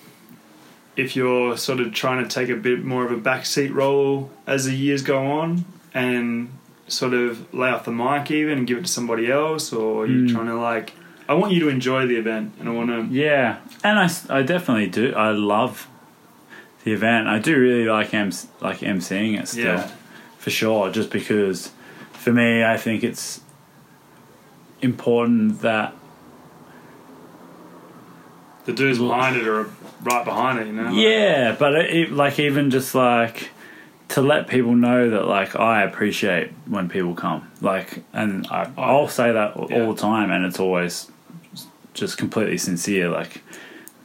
if you're sort of trying to take a bit more of a backseat role as the years go on and sort of lay off the mic even and give it to somebody else or you're Mm. trying to like I want you to enjoy the event and I want to yeah. And I, I definitely do. I love the event. I do really like em- like emceeing it still, Yeah. for sure. Just because, for me, I think it's important that the dudes behind it are right behind it, you know? Like, Yeah, but it, it, like even just like to let people know that like I appreciate when people come, like, and I, Oh, I'll say that all yeah. the time, and it's always just completely sincere. Like,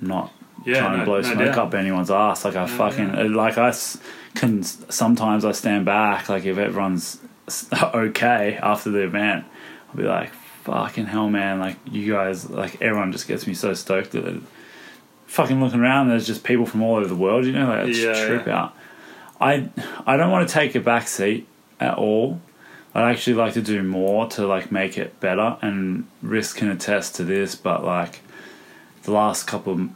not Yeah, trying no- to blow no smoke doubt. up anyone's ass. Like I No, fucking yeah. like I can sometimes I stand back. Like if everyone's okay after the event, I'll be like, fucking hell, man! Like you guys, like everyone just gets me so stoked that. Fucking looking around, there's just people from all over the world. You know, like it's Yeah, trip yeah. out. I I don't want to take a back seat at all. I'd actually like to do more to like make it better, and Risk can attest to this. But like the last couple of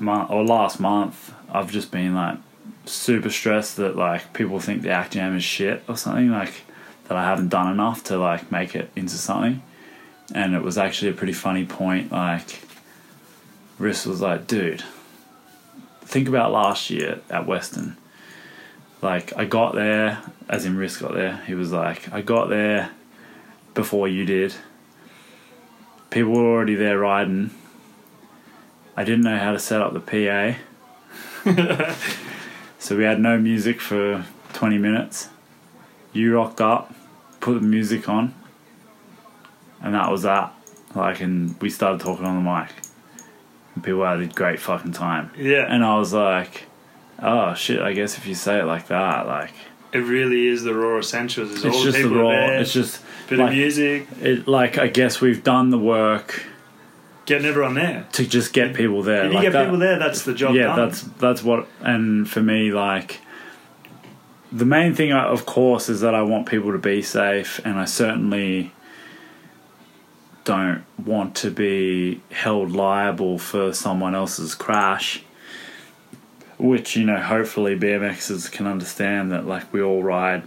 month or last month, I've just been like super stressed that like people think the act jam is shit or something like that. I haven't done enough to like make it into something, and it was actually a pretty funny point. Like Risk was like, dude, think about last year at Western like I got there, as in Risk got there. He was like, I got there before you did. People were already there riding. I didn't know how to set up the PA, so we had no music for twenty minutes. You rocked up, put the music on, and that was that. Like, and we started talking on the mic. And people had a great fucking time. Yeah. And I was like, oh shit, I guess if you say it like that, like it really is the raw essentials. It's, it's all just the the raw there, it's just bit like, of music, it like I guess we've done the work getting everyone there. to just get people there. If you Like get that- people there, that's the job yeah, done. that's that's what and for me like the main thing uh, of course is that I want people to be safe and I certainly don't want to be held liable for someone else's crash which you know hopefully BMXers can understand that like we all ride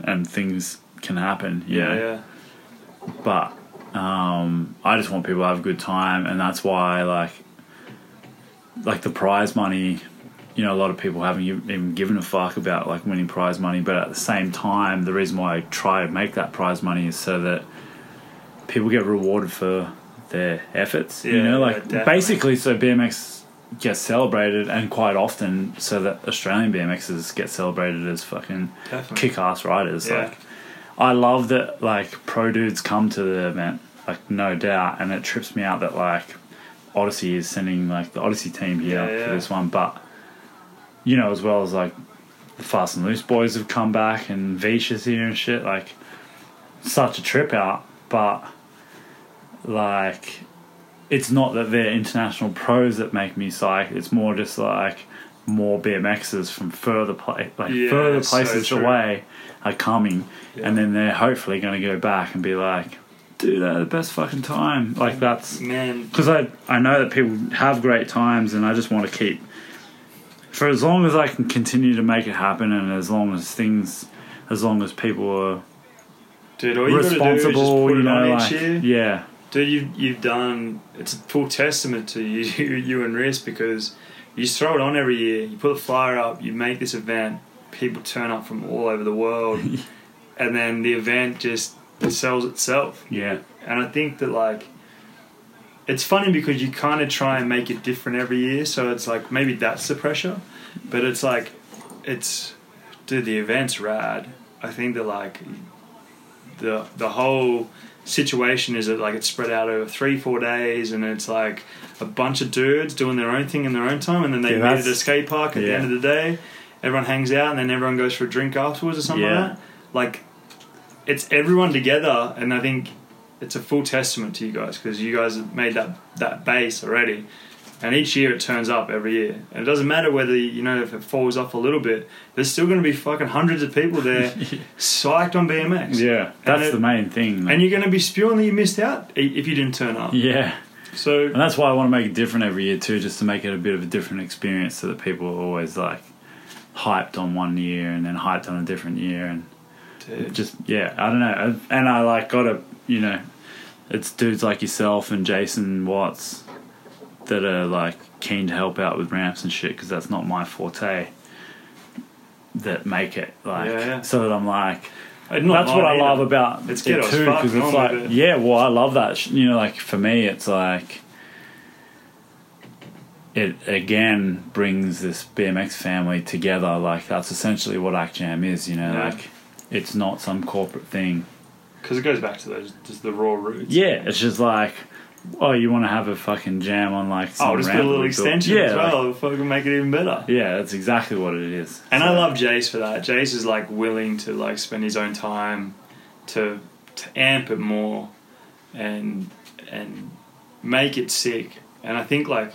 and things can happen yeah, know yeah. but Um, I just want people to have a good time, and that's why like like the prize money. You know, a lot of people haven't even given a fuck about like winning prize money, but at the same time, the reason why I try to make that prize money is so that people get rewarded for their efforts. you know, like definitely. basically, so BMX gets celebrated, and quite often, so that Australian BMXers get celebrated as fucking Definitely. kick-ass riders. Yeah. Like, I love that like pro dudes come to the event, like no doubt, and it trips me out that like Odyssey is sending like the Odyssey team here Yeah, yeah. for this one, but you know, as well as like the Fast and Loose boys have come back and Visha's here and shit. Like, such a trip out, but like, it's not that they're international pros that make me psyched. It's more just like more BMXers from further pla- like Yeah, further places true. away are coming, Yeah. and then they're hopefully going to go back and be like, "Dude, that the best fucking time." Like that's Man, because I I know that people have great times, and I just want to keep for as long as I can continue to make it happen, and as long as things, as long as people are dude, all you gotta do is just responsible, put you it know, on like each year. yeah, Dude, you've you've done. It's a full testament to you, you, you and Riz because you just throw it on every year. You put a flyer up. You make this event. People turn up from all over the world, and then the event just sells itself. yeah, And I think that like it's funny because you kind of try and make it different every year. So it's like maybe that's the pressure, but it's like it's dude, the event's rad. I think that like the the whole situation is that like it's spread out over three four days, and it's like a bunch of dudes doing their own thing in their own time, and then they Yeah, meet at a skate park at the end of the day. Everyone hangs out, and then everyone goes for a drink afterwards or something Yeah. like that. Like it's everyone together, and I think it's a full testament to you guys because you guys have made that that base already. And each year it turns up every year, and it doesn't matter whether you know if it falls off a little bit. There's still going to be fucking hundreds of people there, psyched on BMX. yeah. That's it- the main thing. like- And you're going to be spewing that you missed out if you didn't turn up. yeah. So And that's why I want to make it different every year too, just to make it a bit of a different experience, so that people are always like hyped on one year and then hyped on a different year, and dude, just yeah, I don't know. And I like got a, you know, it's dudes like yourself and Jason Watts that are like keen to help out with ramps and shit because that's not my forte. That make it like Yeah, yeah. so that I'm like that's what I mind love about It's it too because it's like but- yeah well I love that you know like for me it's like it again brings this BMX family together like that's essentially what Act Jam is you know Yeah. like it's not some corporate thing because it goes back to those just the raw roots. yeah it's just like oh you want to have a fucking jam on like some Oh, just put a little that we built. extension yeah as like- well. fucking make it even better. yeah that's exactly what it is And So- I love Jace for that. Jace is like willing to like spend his own time to to amp it more and and make it sick. And I think like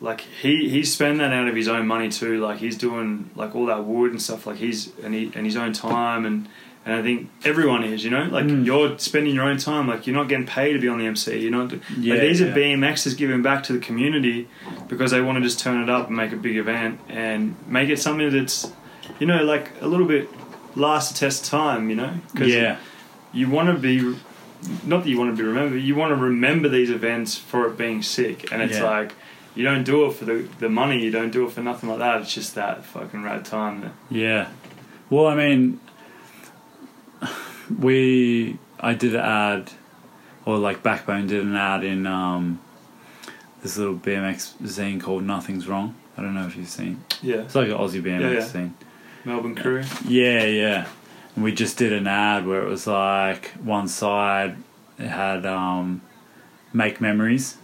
like he he's spending that out of his own money too. Like he's doing like all that wood and stuff. Like he's and he and his own time and. And I think everyone is, you know, like Mm. you're spending your own time. Like you're not getting paid to be on the MC. You're not. Yeah, like these yeah. are BMXers giving back to the community because they want to just turn it up and make a big event and make it something that's, you know, like a little bit last the test of time. You know, because yeah you want to be, not that you want to be remembered, you want to remember these events for it being sick. And it's Yeah. like you don't do it for the the money. You don't do it for nothing like that. It's just that fucking rad time. That, Yeah. Well, I mean, we I did an ad, or like Backbone did an ad in um, this little BMX zine called Nothing's Wrong. I don't know if you've seen. yeah, It's like an Aussie BMX Yeah, yeah. zine. Melbourne crew. Yeah, yeah. And we just did an ad where it was like one side it had um, make memories,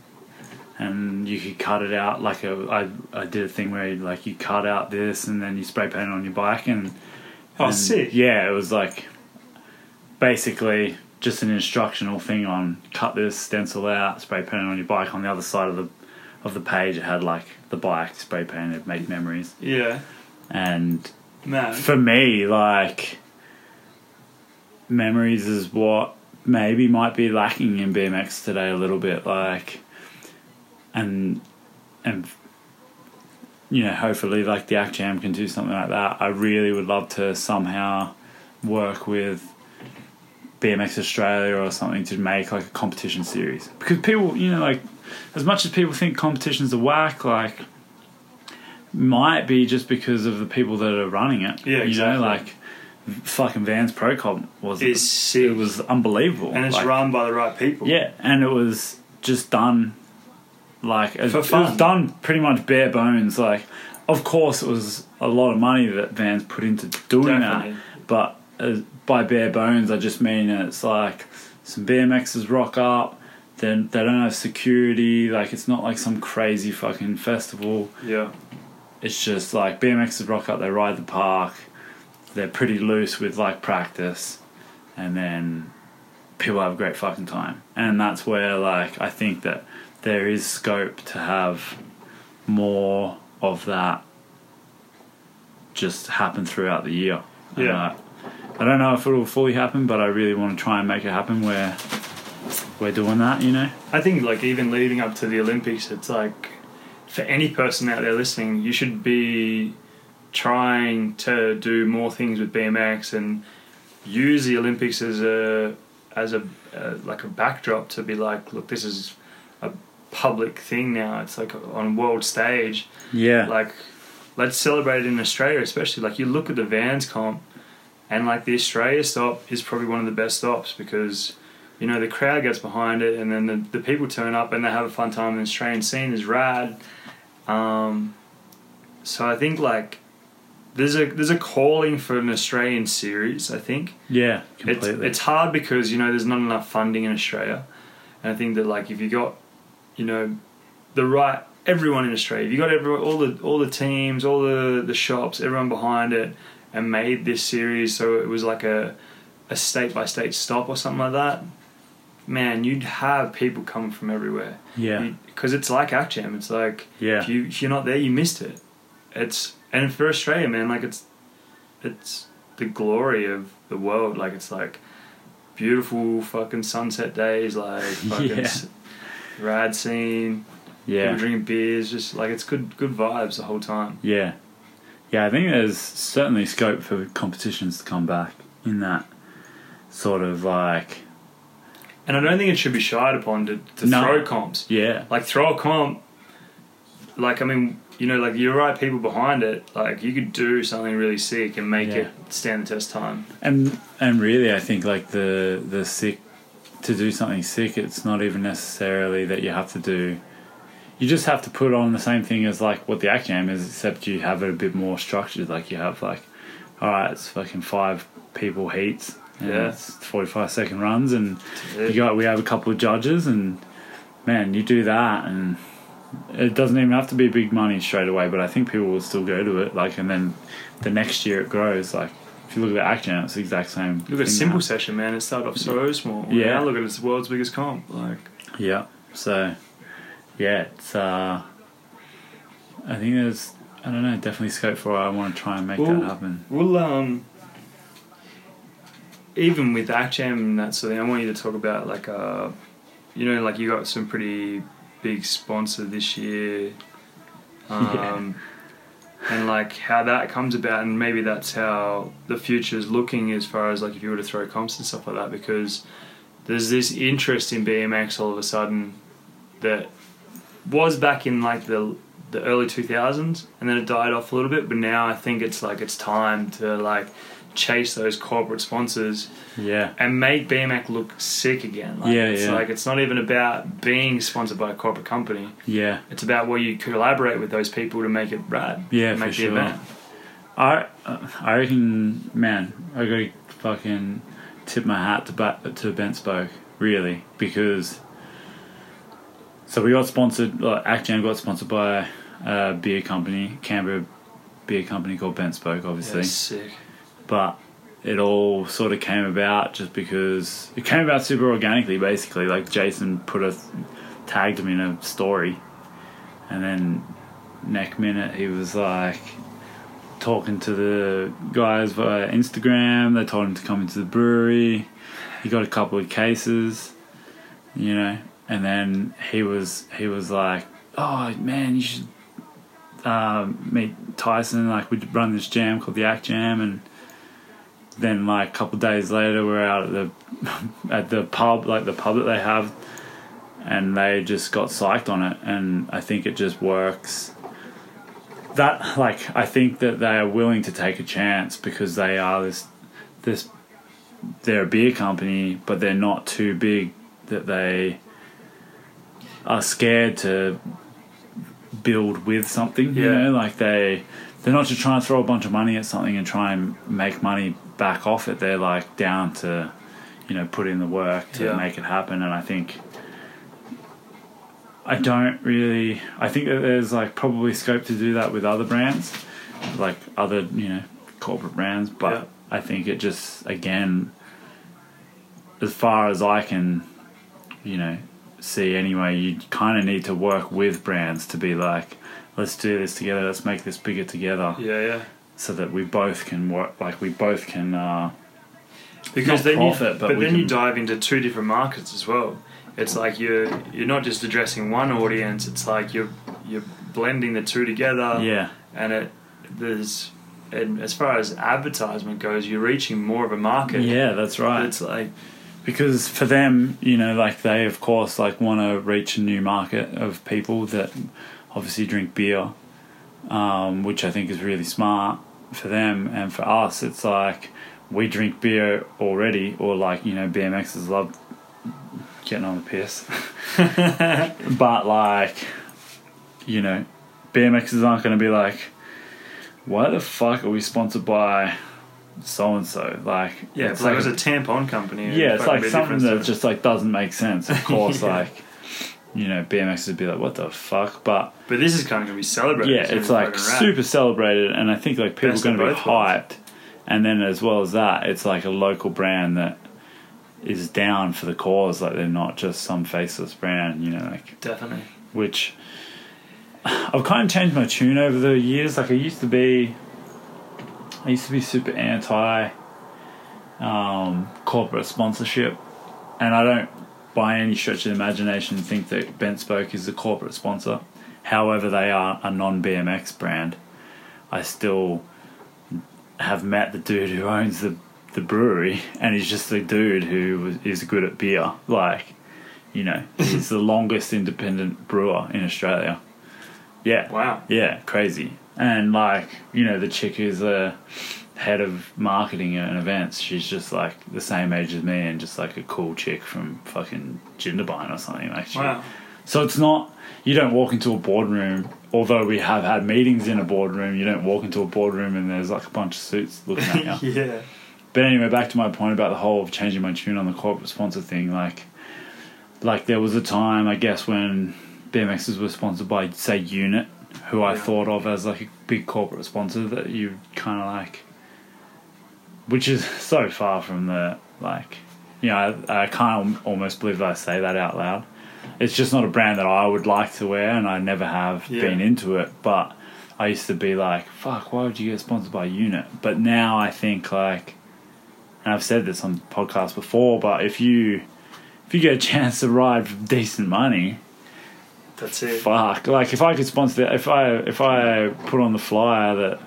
and you could cut it out like a. I I did a thing where like you cut out this and then you spray paint it on your bike and. Oh, and, sick. Yeah, it was like basically just an instructional thing on cut this stencil out, spray paint it on your bike. On the other side of the of the page, it had like the bike spray painted, make memories, Yeah, and man. for me, like memories is what maybe might be lacking in BMX today a little bit. Like, and and you know, hopefully, like the Act Jam can do something like that. I really would love to somehow work with BMX Australia or something to make like a competition series because people, you know, like as much as people think competitions are whack, like might be just because of the people that are running it. Yeah, You exactly. know, like fucking Vans Pro Comp was It's sick. it was unbelievable, and it's Like, run by the right people. yeah, and it was just done like it, it was done pretty much bare bones. Like, of course, it was a lot of money that Vans put into doing Definitely. that, but uh, by bare bones, I just mean it's like some BMXs rock up. Then they don't have security. Like it's not like some crazy fucking festival. Yeah. It's just like BMXs rock up. They ride the park. They're pretty loose with like practice, and then people have a great fucking time. And that's where like I think that there is scope to have more of that just happen throughout the year. Yeah. uh, I don't know if it will fully happen, but I really want to try and make it happen where we're doing that, you know? I think like even leading up to the Olympics, it's like for any person out there listening, you should be trying to do more things with BMX and use the Olympics as a as a uh, like a backdrop to be like, look, this is a public thing now. It's like on world stage. Yeah. Like, let's celebrate it in Australia, especially. Like, you look at the Vans comp, and like the Australia stop is probably one of the best stops because, you know, the crowd gets behind it, and then the, the people turn up and they have a fun time. And the Australian scene is rad. Um, so I think like there's a there's a calling for an Australian series. I think yeah, it's completely. it's hard because you know there's not enough funding in Australia, and I think that like if you got, you know, the right everyone in Australia, if you got everyone all the all the teams, all the the shops, everyone behind it, and made this series so it was like a a state by state stop or something like that. Man, you'd have people coming from everywhere. yeah. because it's like Act Jam. It's like Yeah. if you if you're not there, you missed it. It's and for Australia, man, like it's it's the glory of the world. Like it's like beautiful fucking sunset days, like fucking Yeah. rad scene. yeah. People drinking beers, just like it's good good vibes the whole time. Yeah. Yeah, I think there's certainly scope for competitions to come back in that sort of like And I don't think it should be shied upon to, to No. throw comps. yeah. Like throw a comp. Like I mean, you know, like you're right people behind it. Like you could do something really sick and make Yeah. it stand the test time. And and really I think like the the sick to do something sick it's not even necessarily that you have to do you just have to put on the same thing as like what the act jam is except you have it a bit more structured like you have like alright it's fucking five people heats Yeah. it's 45 second runs and you got we have a couple of judges and man you do that and it doesn't even have to be big money straight away but i think people will still go to it like and then the next year it grows like if you look at the act jam it's the exact same Look at Simple now. Session, man. It started off so small. Yeah. Now look at it, it's the world's biggest comp. Like, yeah so yeah it's uh i think there's i don't know definitely scope for it. i want to try and make Well- that happen we'll um, even with Jam and that sort of thing, I want you to talk about like uh, you know, like you got some pretty big sponsor this year. Um, And like how that comes about, and maybe that's how the future is looking as far as like if you were to throw comps and stuff like that, because there's this interest in BMX all of a sudden that was back in like the the early 2000s and then it died off a little bit but now i think it's like it's time to like chase those corporate sponsors yeah and make bmx look sick again like, Yeah, it's yeah. like it's not even about being sponsored by a corporate company yeah it's about where you collaborate with those people to make it rad Yeah, make for the sure. event I I reckon, man, I gotta fucking tip my hat to ba- to Bent Spoke, really, because. So we got sponsored. Like, Actjam got sponsored by a beer company, Canberra beer company called Bent Spoke, obviously. yeah, sick But it all sort of came about just because it came about super organically, basically. Like Jason put a tagged him in a story, and then next minute he was like talking to the guys via Instagram. They told him to come into the brewery. He got a couple of cases, you know, and then he was he was like, "Oh man, you should um, meet Tyson. Like we run this jam called the Act Jam, and then like a couple days later we're out at the at the pub like the pub that they have and they just got psyched on it. And i think it just works. That like i think that they are willing to take a chance because they are this this they're a beer company but they're not too big that they are scared to build with something you know like they they're not just trying to throw a bunch of money at something and try and make money back off it they're like down to you know put in the work to Yeah. make it happen and i think i don't really i think that there's like probably scope to do that with other brands like other you know corporate brands but Yeah. i think it just again as far as i can you know see anyway you kind of need to work with brands to be like let's do this together let's make this bigger together Yeah, yeah. so that we both can work like we both can uh Because then profit, you, but but, then you dive into two different markets as well. It's like you're you're not just addressing one audience. It's like you're you're blending the two together. yeah And it there's and as far as advertisement goes, you're reaching more of a market. yeah that's right It's like because for them you know like they of course like want to reach a new market of people that obviously drink beer um, which i think is really smart for them. And for us it's like we drink beer already or like you know bmxers love getting on the piss. But like you know bmxers aren't going to be like why the fuck are we sponsored by so and so like yeah, it's like, like it was a tampon company. yeah, it's like something that just like doesn't make sense. Of course, Yeah. like you know, BMX would be like, "What the fuck?" But But this is kind of gonna be celebrated. yeah, it's like super celebrated, and I think like people Best are going to be hyped. And then as well as that, it's like a local brand that is down for the cause. Like they're not just some faceless brand, you know, like Definitely. which I've kind of changed my tune over the years. Like I used to be, I used to be super anti um, corporate sponsorship, and I don't, by any stretch of the imagination, think that Bent Spoke is a corporate sponsor. However, they are a non BMX brand. I still have met the dude who owns the the brewery, and he's just the dude who is good at beer. Like, you know, he's the longest independent brewer in Australia. Yeah. Wow. Yeah, crazy. And like, you know, the chick who's the head of marketing and events, she's just like the same age as me and just like a cool chick from fucking Jindabyne or something. Like she, Wow. So it's not you don't walk into a boardroom, although we have had meetings in a boardroom, you don't walk into a boardroom and there's like a bunch of suits looking at you. yeah. But anyway, back to my point about the whole of changing my tune on the corporate sponsor thing. Like, like there was a time, I guess, when BMXs were sponsored by, say, Unit, who I Yeah. thought of as like a big corporate sponsor that you kind of like, which is so far from the like, you know, I, I can't almost believe that I say that out loud. It's just not a brand that I would like to wear, and I never have Yeah. been into it. But I used to be like, "Fuck, why would you get sponsored by Unit?" But now I think like and I've said this on podcasts before, but if you if you get a chance to ride for decent money, That's it. fuck. Like if I could sponsor that, if I if I put on the flyer that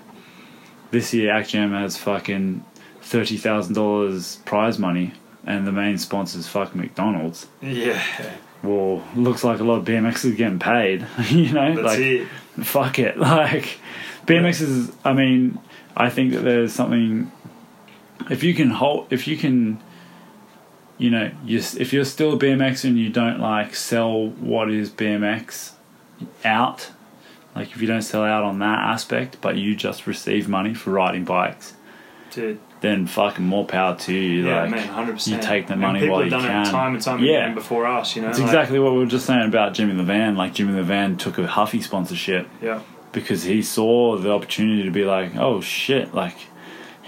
this year ActJam has fucking thirty thousand dollars prize money and the main sponsor is fucking McDonald's. Yeah. Well, looks like a lot of BMXs is getting paid. you know, That's like it. fuck it. Like BMX is. I mean, I think that there's something. If you can hold, if you can, you know, you if you're still a BMX and you don't like sell what is BMX out, like if you don't sell out on that aspect, but you just receive money for riding bikes, Dude. then fucking more power to you. Yeah, like, man, hundred percent. you take the money people while have you done can. it time and time Yeah. again before us. You know, It's like- exactly what we were just saying about Jimmy Levan. Like Jimmy Levan took a Huffy sponsorship Yeah. because he saw the opportunity to be like, oh shit, like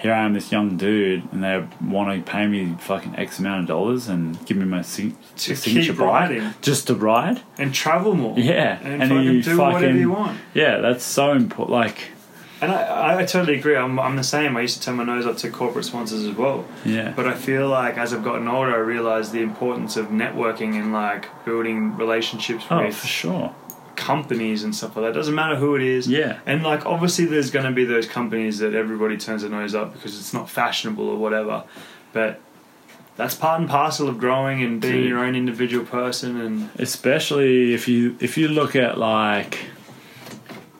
here I am, this young dude, and they want to pay me fucking X amount of dollars and give me my sig- To signature keep bike riding just to ride. and travel more. Yeah, And, and fucking you do whatever you want. Yeah, that's so important. Like, And I, I totally agree. I'm, I'm the same. I used to turn my nose up to corporate sponsors as well. yeah, But I feel like as I've gotten older, I realized the importance of networking and like building relationships oh with for sure. Companies and stuff like that. Doesn't matter who it is. Yeah. And like obviously there's going to be those companies that everybody turns their nose up because it's not fashionable or whatever, but that's part and parcel of growing and being Dude. your own individual person and especially if you if you look at like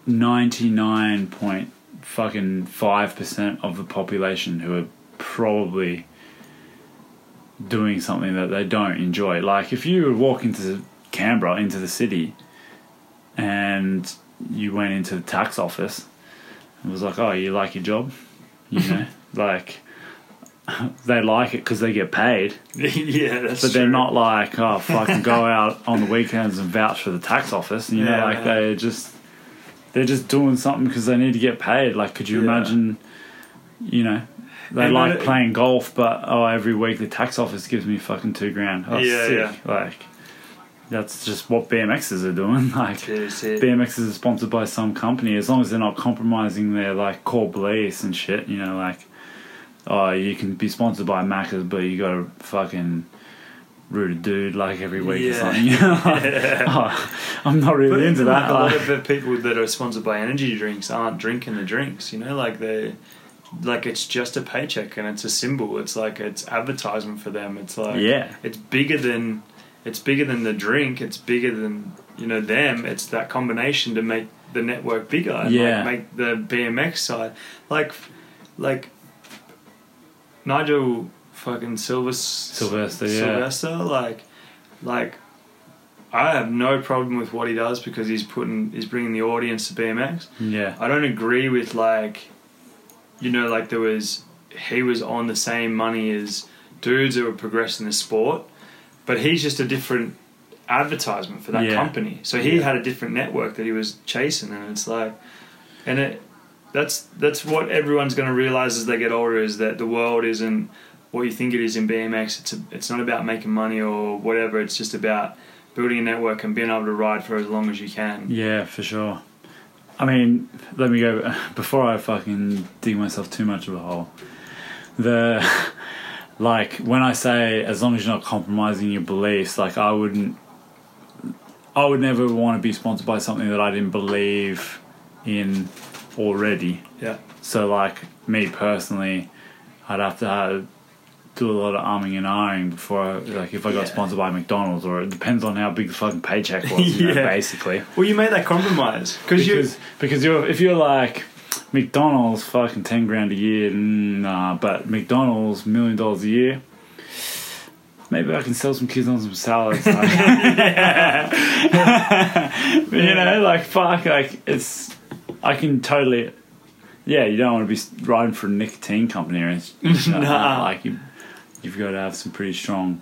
99 point fucking 5% of the population who are probably doing something that they don't enjoy like if you walk into Canberra into the city and you went into the tax office and was like oh you like your job you know like they like it because they get paid yeah, that's but they're true. not like, oh, fucking go out on the weekends and vouch for the tax office. You know, Yeah, like they're just they're just doing something because they need to get paid. Like, could you Yeah. imagine? You know, they And like it- playing golf, but oh, every week the tax office gives me fucking two grand. Oh, Yeah, sick. yeah. Like, that's just what BMXs are doing. Like, BMXs are sponsored by some company as long as they're not compromising their like core beliefs and shit. You know, like oh, you can be sponsored by Macca's, but you got to fucking root a dude like every week or something. You know, like, oh, I'm not really But into that. like, a lot of the people that are sponsored by energy drinks aren't drinking the drinks. You know, like they, like it's just a paycheck and it's a symbol. It's like it's advertisement for them. It's like yeah, it's bigger than, it's bigger than the drink. It's bigger than you know them. It's that combination to make the network bigger and Yeah. like make the BMX side like, like Nigel fucking Silvers Sylvester. Yeah, Sylvester, like, like, I have no problem with what he does because he's putting, he's bringing the audience to BMX. yeah, I don't agree with like, you know, like there was, he was on the same money as dudes that were progressing the sport, but he's just a different advertisement for that Yeah. company. So he Yeah. had a different network that he was chasing, and it's like, and it, that's that's what everyone's going to realize as they get older is that the world isn't what you think it is in BMX. It's a, it's not about making money or whatever. It's just about building a network and being able to ride for as long as you can. yeah, for sure. I mean, let me go before I fucking dig myself too much of a hole. The like when I say as long as you're not compromising your beliefs, like I wouldn't, I would never want to be sponsored by something that I didn't believe in already. Yeah. So, like me personally, I'd have to uh, do a lot of arming and ahhing before, I, like, if I got Yeah. sponsored by McDonald's, or it depends on how big the fucking paycheck was, you know, Yeah. basically. Well, you made that compromise because you. Because you're if you're like McDonald's, fucking ten grand a year, nah, but McDonald's million dollars a year. Maybe I can sell some kids on some salads. like. you know, like fuck, like it's. I can totally. Yeah, you don't want to be riding for a nicotine company or anything. like. Nah. Like you, you've got to have some pretty strong.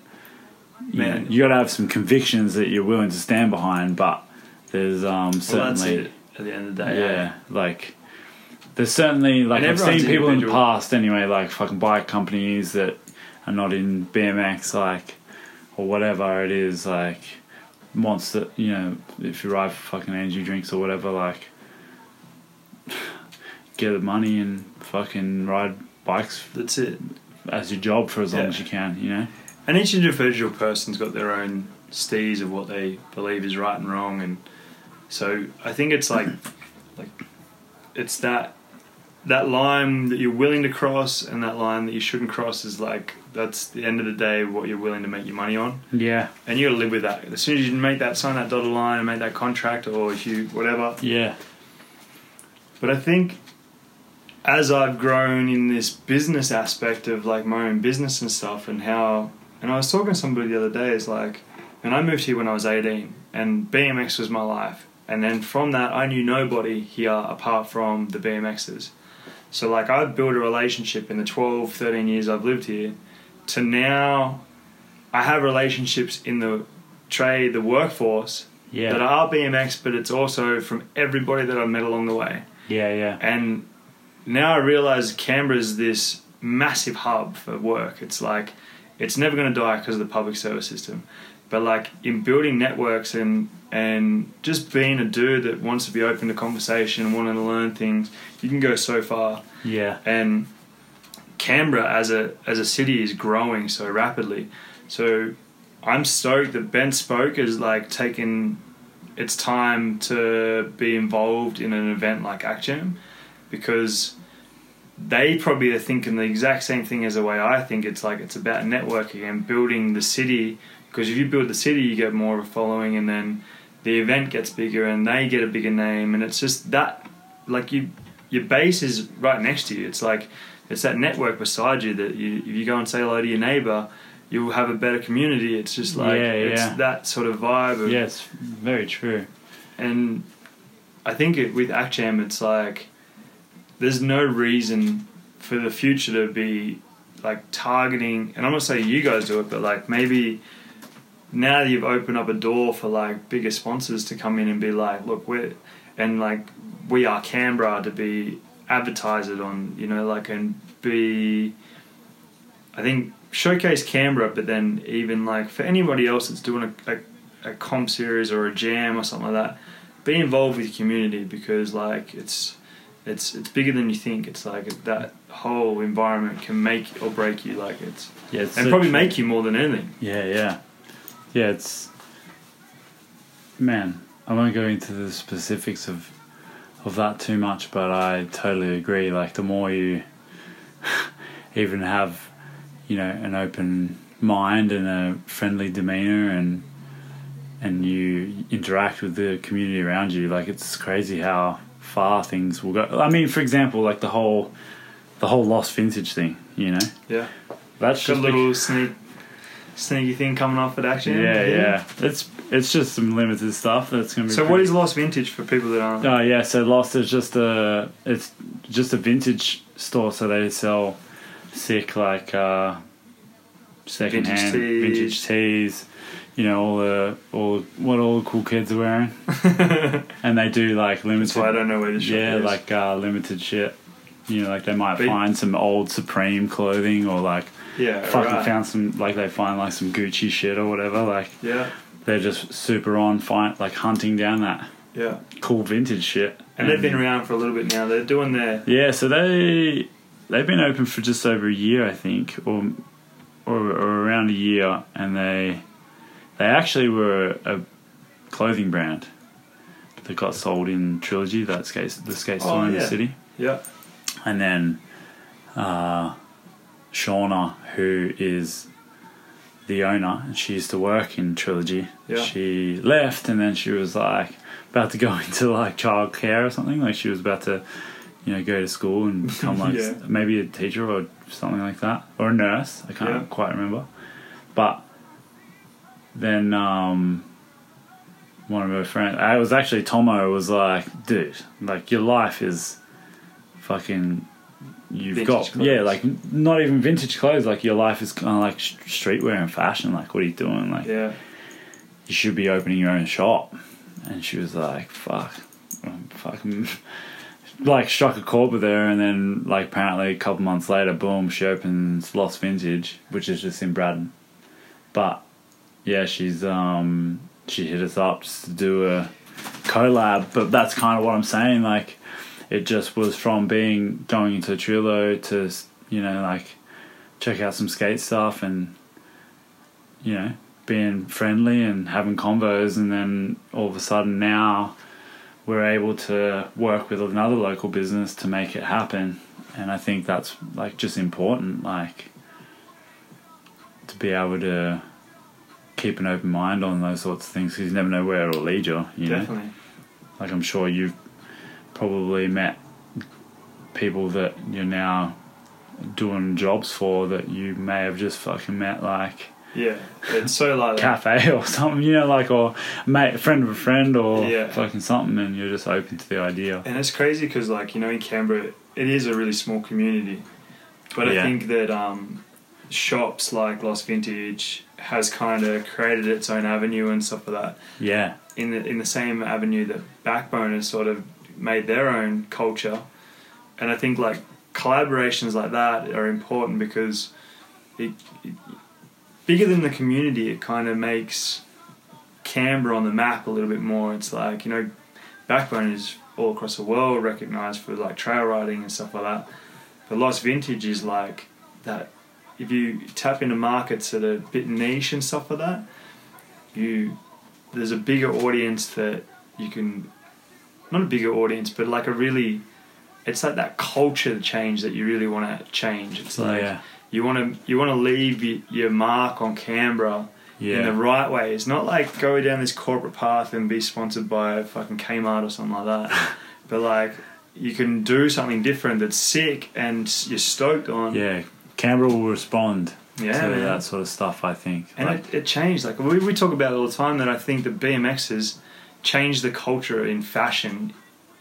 You, Man. know, you got to have some convictions that you're willing to stand behind, but there's um well, that's certainly it at the end of the day. yeah, like there's certainly like And I've seen everyone's people in the individual. past anyway, like fucking bike companies that are not in BMX, like or whatever it is, like wants to you know if you ride for fucking energy drinks or whatever, like get the money and fucking ride bikes That's it. as your job for as long Yeah. as you can, you know. And each individual person's got their own stees of what they believe is right and wrong, and so I think it's like, like, it's that that line that you're willing to cross and that line that you shouldn't cross is like that's the end of the day what you're willing to make your money on, Yeah, and you got to live with that. As soon as you make that sign that dotted line and make that contract, or if you whatever, yeah, but I think as I've grown in this business aspect of like my own business and stuff, and how, and I was talking to somebody the other day, is like, and I moved here when I was 18, and BMX was my life. And then from that, I knew nobody here apart from the BMXers. So, like, I've built a relationship in the 12, 13 years I've lived here to now I have relationships in the trade, the workforce yeah, that are BMX, but it's also from everybody that I've met along the way. yeah, yeah, And now I realize Canberra's this massive hub for work. It's like it's never going to die because of the public service system. But like in building networks and and just being a dude that wants to be open to conversation and wanting to learn things, you can go so far. yeah, And Canberra as a as a city is growing so rapidly. So I'm stoked that Bent Spoke is like taking it's time to be involved in an event like ActJam because they probably are thinking the exact same thing as the way I think. It's like it's about networking and building the city because if you build the city, you get more of a following, and then the event gets bigger and they get a bigger name, and it's just that like you your base is right next to you. It's like it's that network beside you that you if you go and say hello to your neighbor, you'll have a better community. It's just like Yeah, it's yeah. that sort of vibe. Of, Yeah, it's very true. and I think it, with ActJam, it's like there's no reason for the future to be like targeting. And I'm not saying you guys do it, but like maybe now that you've opened up a door for like bigger sponsors to come in and be like, look, we're and like we are Canberra to be advertised on, you know, like and be. I think showcase Canberra, but then even like for anybody else that's doing a, a, a comp series or a jam or something like that, be involved with your community because like it's it's it's bigger than you think. It's like that whole environment can make or break you. Like it's Yeah, it's and so probably true. make you more than anything. Yeah, yeah, yeah. It's man. I won't go into the specifics of of that too much, but I totally agree. Like the more you even have, you know, an open mind and a friendly demeanor, and and you interact with the community around you, like it's crazy how far things will go. I mean, for example, like the whole the whole lost vintage thing. You know, Yeah, that's got a just little sneak sneaky thing coming off at action. yeah, yeah. It's it's just some limited stuff that's gonna be. So what is Lost Vintage for people that aren't? Oh yeah, so Lost is just a it's just a vintage store, so they sell sick like uh, second Vintage hand tees. vintage tees. You know all the all what all the cool kids are wearing, and they do like limited. That's why I don't know where shop yeah, is. like uh, limited shit. You know, like they might find some old Supreme clothing or like yeah, fucking right. found some like they find like some Gucci shit or whatever. Like Yeah, they're just super on find like hunting down that yeah. cool vintage shit. And they've been around for a little bit now. They're doing their Yeah, so they they've been open for just over a year, I think, or or, or around a year, and they they actually were a clothing brand that got sold in Trilogy, that skate the skate store Oh, in yeah. the city, yeah. and then uh, Shauna, who is the owner, and she used to work in Trilogy. Yeah. She left, and then she was like about to go into like childcare or something. Like she was about to, you know, go to school and become like Yeah. maybe a teacher or something like that, or a nurse. I can't Yeah. quite remember. But then um, one of her friends, it was actually Tomo, was like, dude, like your life is fucking. You've Vintage got yeah, like not even vintage clothes. Like your life is kind of like streetwear and fashion. Like what are you doing? Like Yeah. you should be opening your own shop. And she was like, fuck. um, Fucking. Like, struck a chord with her, and then, like, apparently a couple months later, boom, she opens Lost Vintage, which is just in Braddon. But, yeah, she's, um, she hit us up just to do a collab, but that's kind of what I'm saying. Like, it just was from being going into Trilo to, you know, like, check out some skate stuff and, you know, being friendly and having convos, and then all of a sudden now we're able to work with another local business to make it happen. And I think that's like just important, like to be able to keep an open mind on those sorts of things because you never know where it'll lead you. You know, Definitely. like I'm sure you've probably met people that you're now doing jobs for that you may have just fucking met like Yeah. It's so like cafe or something, you know, like or mate, friend of a friend or Yeah. fucking something, and you're just open to the idea. And it's crazy because, like, you know, in Canberra, it is a really small community. But I think that um, shops like Lost Vintage has kind of created its own avenue and stuff like that. Yeah, In the in the same avenue that Backbone has sort of made their own culture, and I think like collaborations like that are important because it, it bigger than the community. It kind of makes Canberra on the map a little bit more. It's like you know, Backbone is all across the world recognized for like trail riding and stuff like that. But Lost Vintage is like that. If you tap into markets that are a bit niche and stuff like that, you there's a bigger audience that you can, not a bigger audience, but like a really, it's like that culture change that you really want to change. It's like yeah, you want to you want to leave y- your mark on Canberra in the right way. It's not like go down this corporate path and be sponsored by fucking Kmart or something like that. but like you can do something different that's sick and you're stoked on. yeah. Canberra will respond Yeah, to man. that sort of stuff. I think. And Like, it, it changed. Like we, we talk about it all the time that I think the BMX has changed the culture in fashion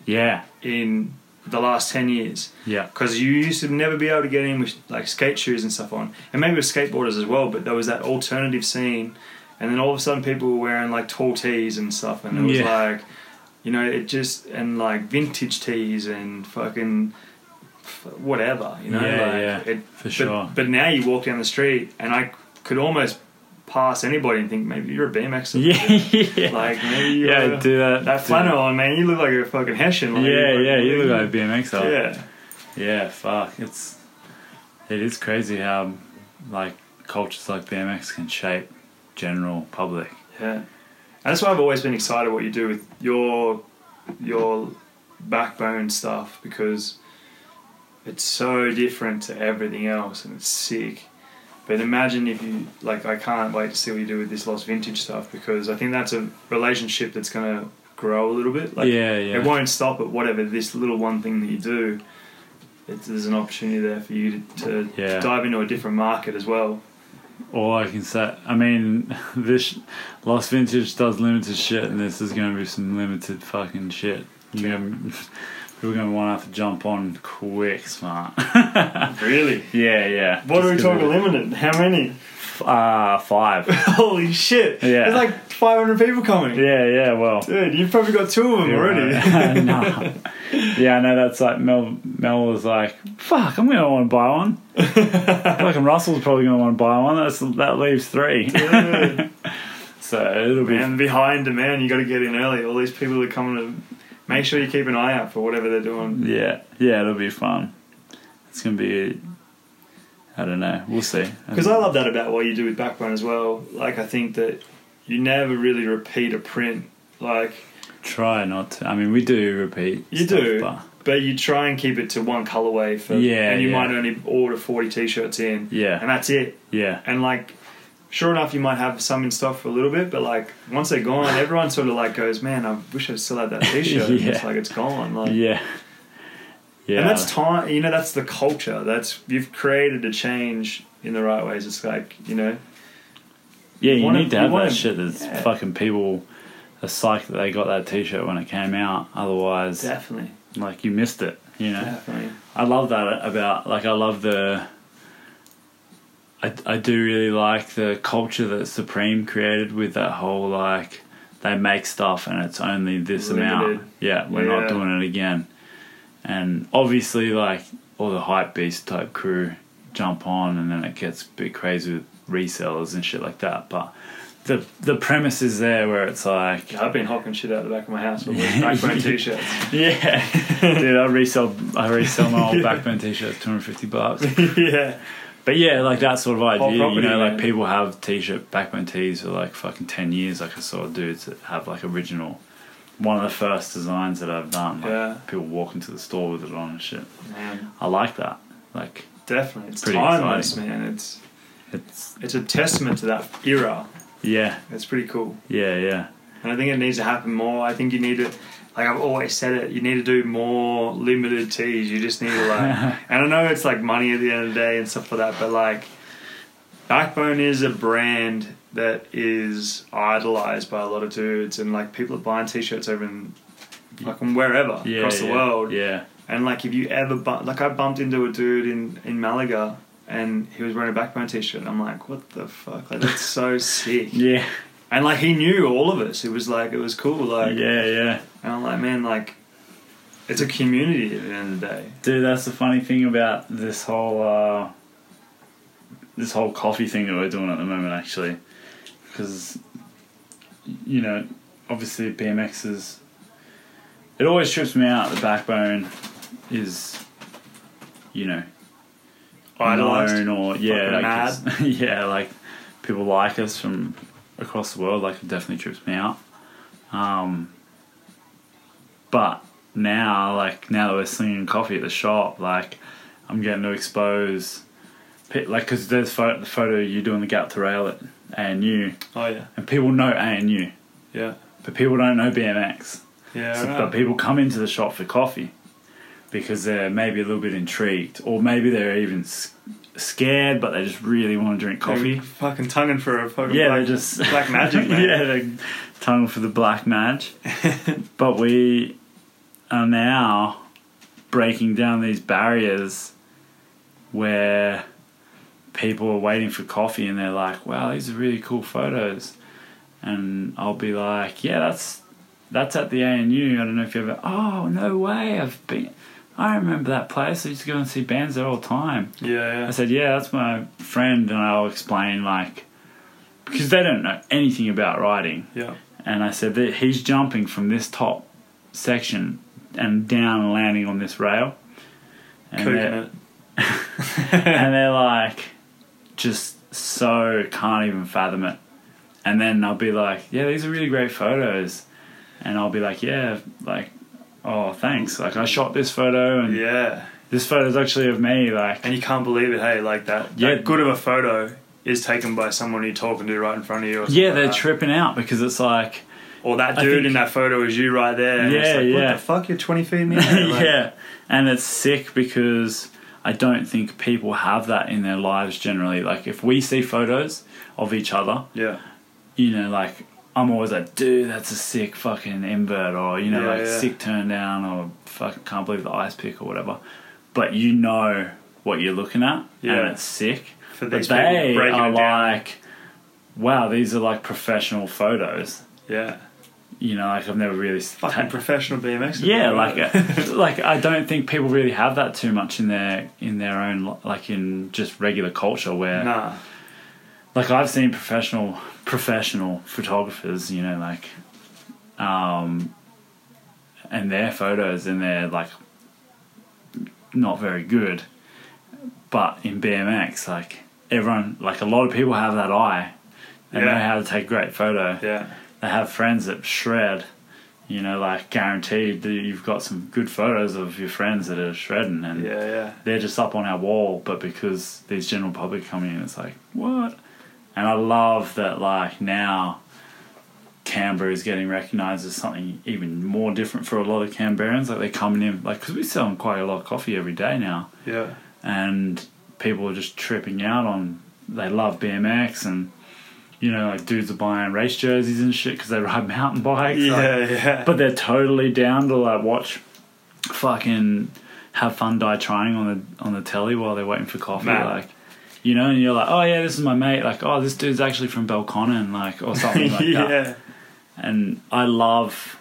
yeah, in the last 10 years. yeah, Because you used to never be able to get in with like skate shoes and stuff on. And maybe with skateboarders as well, but there was that alternative scene. And then all of a sudden people were wearing like tall tees and stuff. And it was Yeah. like, you know, it just, and like vintage tees and fucking whatever, you know? Yeah, like, yeah, It, for but, sure. But now you walk down the street and I could almost pass anybody and think maybe you're a BMXer. yeah, yeah. Like maybe you're yeah, do that. that flannel on, man. You look like a fucking Hessian. Like, Yeah, you're yeah, you look like a BMX. Yeah. Yeah. Yeah, fuck. It's it is crazy how like cultures like BMX can shape general public. Yeah, and that's why I've always been excited what you do with your your backbone stuff because it's so different to everything else and it's sick. But imagine if you like, I can't wait to see what you do with this lost vintage stuff because I think that's a relationship that's gonna grow a little bit. Like, yeah, yeah. it won't stop at whatever this little one thing that you do. It, there's an opportunity there for you to, to Yeah. dive into a different market as well. All I can say, I mean, this Lost Vintage does limited shit, and this is going to be some limited fucking shit. Gonna, are going to want to have to jump on quick, smart. Really? yeah, yeah. What are we Just talking limited? How many? Uh, five. Holy shit! Yeah. There's like 500 people coming. yeah, yeah. Well, Dude, you've probably got two of them already. no. Yeah, I know that's like Mel. Mel was like, "Fuck, I'm gonna want to buy one." like, and Russell's probably gonna want to buy one. That's that leaves three. So it'll be Man, behind demand, you got to get in early. All these people are coming to make sure you keep an eye out for whatever they're doing. yeah, yeah. It'll be fun. It's gonna be. I don't know. We'll see. Because I love that about what you do with Backbone as well. Like, I think that you never really repeat a print. Like, try not to. I mean, we do repeat. You stuff, do. but but you try and keep it to one colorway for, Yeah, and you yeah. might only order 40 t-shirts in, yeah, and that's it. yeah, And like, sure enough, you might have some in stock for a little bit, but like once they're gone, everyone sort of like goes, "Man, I wish I still had that T-shirt." And It's like it's gone. Like, yeah, yeah. and that's time. You know, that's the culture. That's you've created a change in the right ways. It's like you know, Yeah, you wanna- need to have wanna- that shit that's yeah. fucking people are psyched that they got that t shirt when it came out. Otherwise, definitely, like you missed it, you know? definitely. I love that about, like, I love the. I, I do really like the culture that Supreme created with that whole, like, they make stuff and it's only this amount. Yeah, we're Yeah. not doing it again. And obviously, like, all the hype beast type crew jump on and then it gets a bit crazy with resellers and shit like that. But the the premise is there where it's like, Yeah, I've been hocking shit out the back of my house with backbone T-shirts. yeah, dude, I resell I resell my old Yeah. backbone t-shirts, two hundred fifty bucks. yeah, But yeah, like that sort of idea, you know, like man. people have t-shirt backbone tees for like fucking ten years. Like I saw dudes that have like original, one of the first designs that I've done. Like Yeah. people walk into the store with it on and shit. man, I like that. Like definitely. It's Pretty timeless, exciting. man. It's it's it's a testament to that era. yeah, It's pretty cool. yeah, yeah, And I think it needs to happen more. I think you need to, like I've always said it, you need to do more limited teas. You just need to like, and I know it's like money at the end of the day and stuff like that, but like, Backbone is a brand that is idolized by a lot of dudes, and like people are buying t-shirts over in fucking wherever yeah, across the yeah, world. Yeah, And like, if you ever bump, like I bumped into a dude in in Malaga. And he was wearing a backbone t-shirt, and I'm like, "What the fuck? Like that's so sick!" yeah, And like he knew all of us. It was like it was cool. Like yeah, yeah. and I'm like, man, like it's a community at the end of the day. Dude, that's the funny thing about this whole uh, this whole coffee thing that we're doing at the moment, actually, because you know, obviously BMX is. It always trips me out. The backbone is, you know, Idolized. known or yeah, like yeah, like people like us from across the world, like it definitely trips me out. Um, but now, like now that we're slinging coffee at the shop, like I'm getting to expose, like because there's photo, the photo you doing the gap to rail at ANU, Oh yeah, and people know ANU, yeah, but people don't know BMX. yeah. So, right. but people come into the shop for coffee because they're maybe a little bit intrigued, or maybe they're even s- scared, but they just really want to drink coffee. They're fucking tonguing for a fucking Yeah, black, just black magic, man. yeah, they're tongue for the black match. but we are now breaking down these barriers where people are waiting for coffee and they're like, "Wow, these are really cool photos," and I'll be like, "Yeah, that's that's at the ANU. I don't know if you ever. Oh no way! I've been. I remember that place. I used to go and see bands there all the time." yeah, I said, "Yeah, that's my friend," and I'll explain like because they don't know anything about riding. yeah, And I said that he's jumping from this top section and down and landing on this rail. And they're, and they're like, just so can't even fathom it. And then I'll be like, yeah, these are really great photos. And I'll be like, yeah, like, oh, thanks. Like, I shot this photo, and Yeah, this photo's actually of me. Like, and you can't believe it. Hey, like that. Yeah. that good of a photo is taken by someone you're talking to right in front of you. Or yeah, they're that. tripping out because it's like, Or that dude think- in that photo is you right there. And it's Yeah, like, yeah. What the fuck? You're 20 feet in the air. Like, yeah, and it's sick because I don't think people have that in their lives generally. Like if we see photos of each other, yeah, you know, like I'm always like, dude, that's a sick fucking invert, or you know, Yeah, like yeah. sick turn down, or fuck, can't believe the ice pick, or whatever. But you know what you're looking at, Yeah. and it's sick. For But they are like, wow, these are like professional photos. yeah, You know, like I've never really fucking ta- professional BMX. yeah like uh, like i don't think people really have that too much in their in their own like in just regular culture where nah, like i've seen professional professional photographers you know like um and their photos and they're like not very good but in bmx like everyone like a lot of people have that eye they know how to take a great photo yeah, they have friends that shred. You know, like guaranteed that you've got some good photos of your friends that are shredding, and yeah, yeah. they're just up on our wall. But because these general public come in, it's like what? And I love that. Like now, Canberra is getting recognised as something even more different for a lot of Canberrans. Like they're coming in, like because we sell quite a lot of coffee every day now Yeah, and people are just tripping out on they love BMX and you know like dudes are buying race jerseys and shit because they ride mountain bikes like- yeah, yeah. but they're totally down to like watch fucking have fun die trying on the on the telly while they're waiting for coffee Man. like you know and you're like oh yeah this is my mate like oh this dude's actually from Belconnen like or something like that yeah, and I love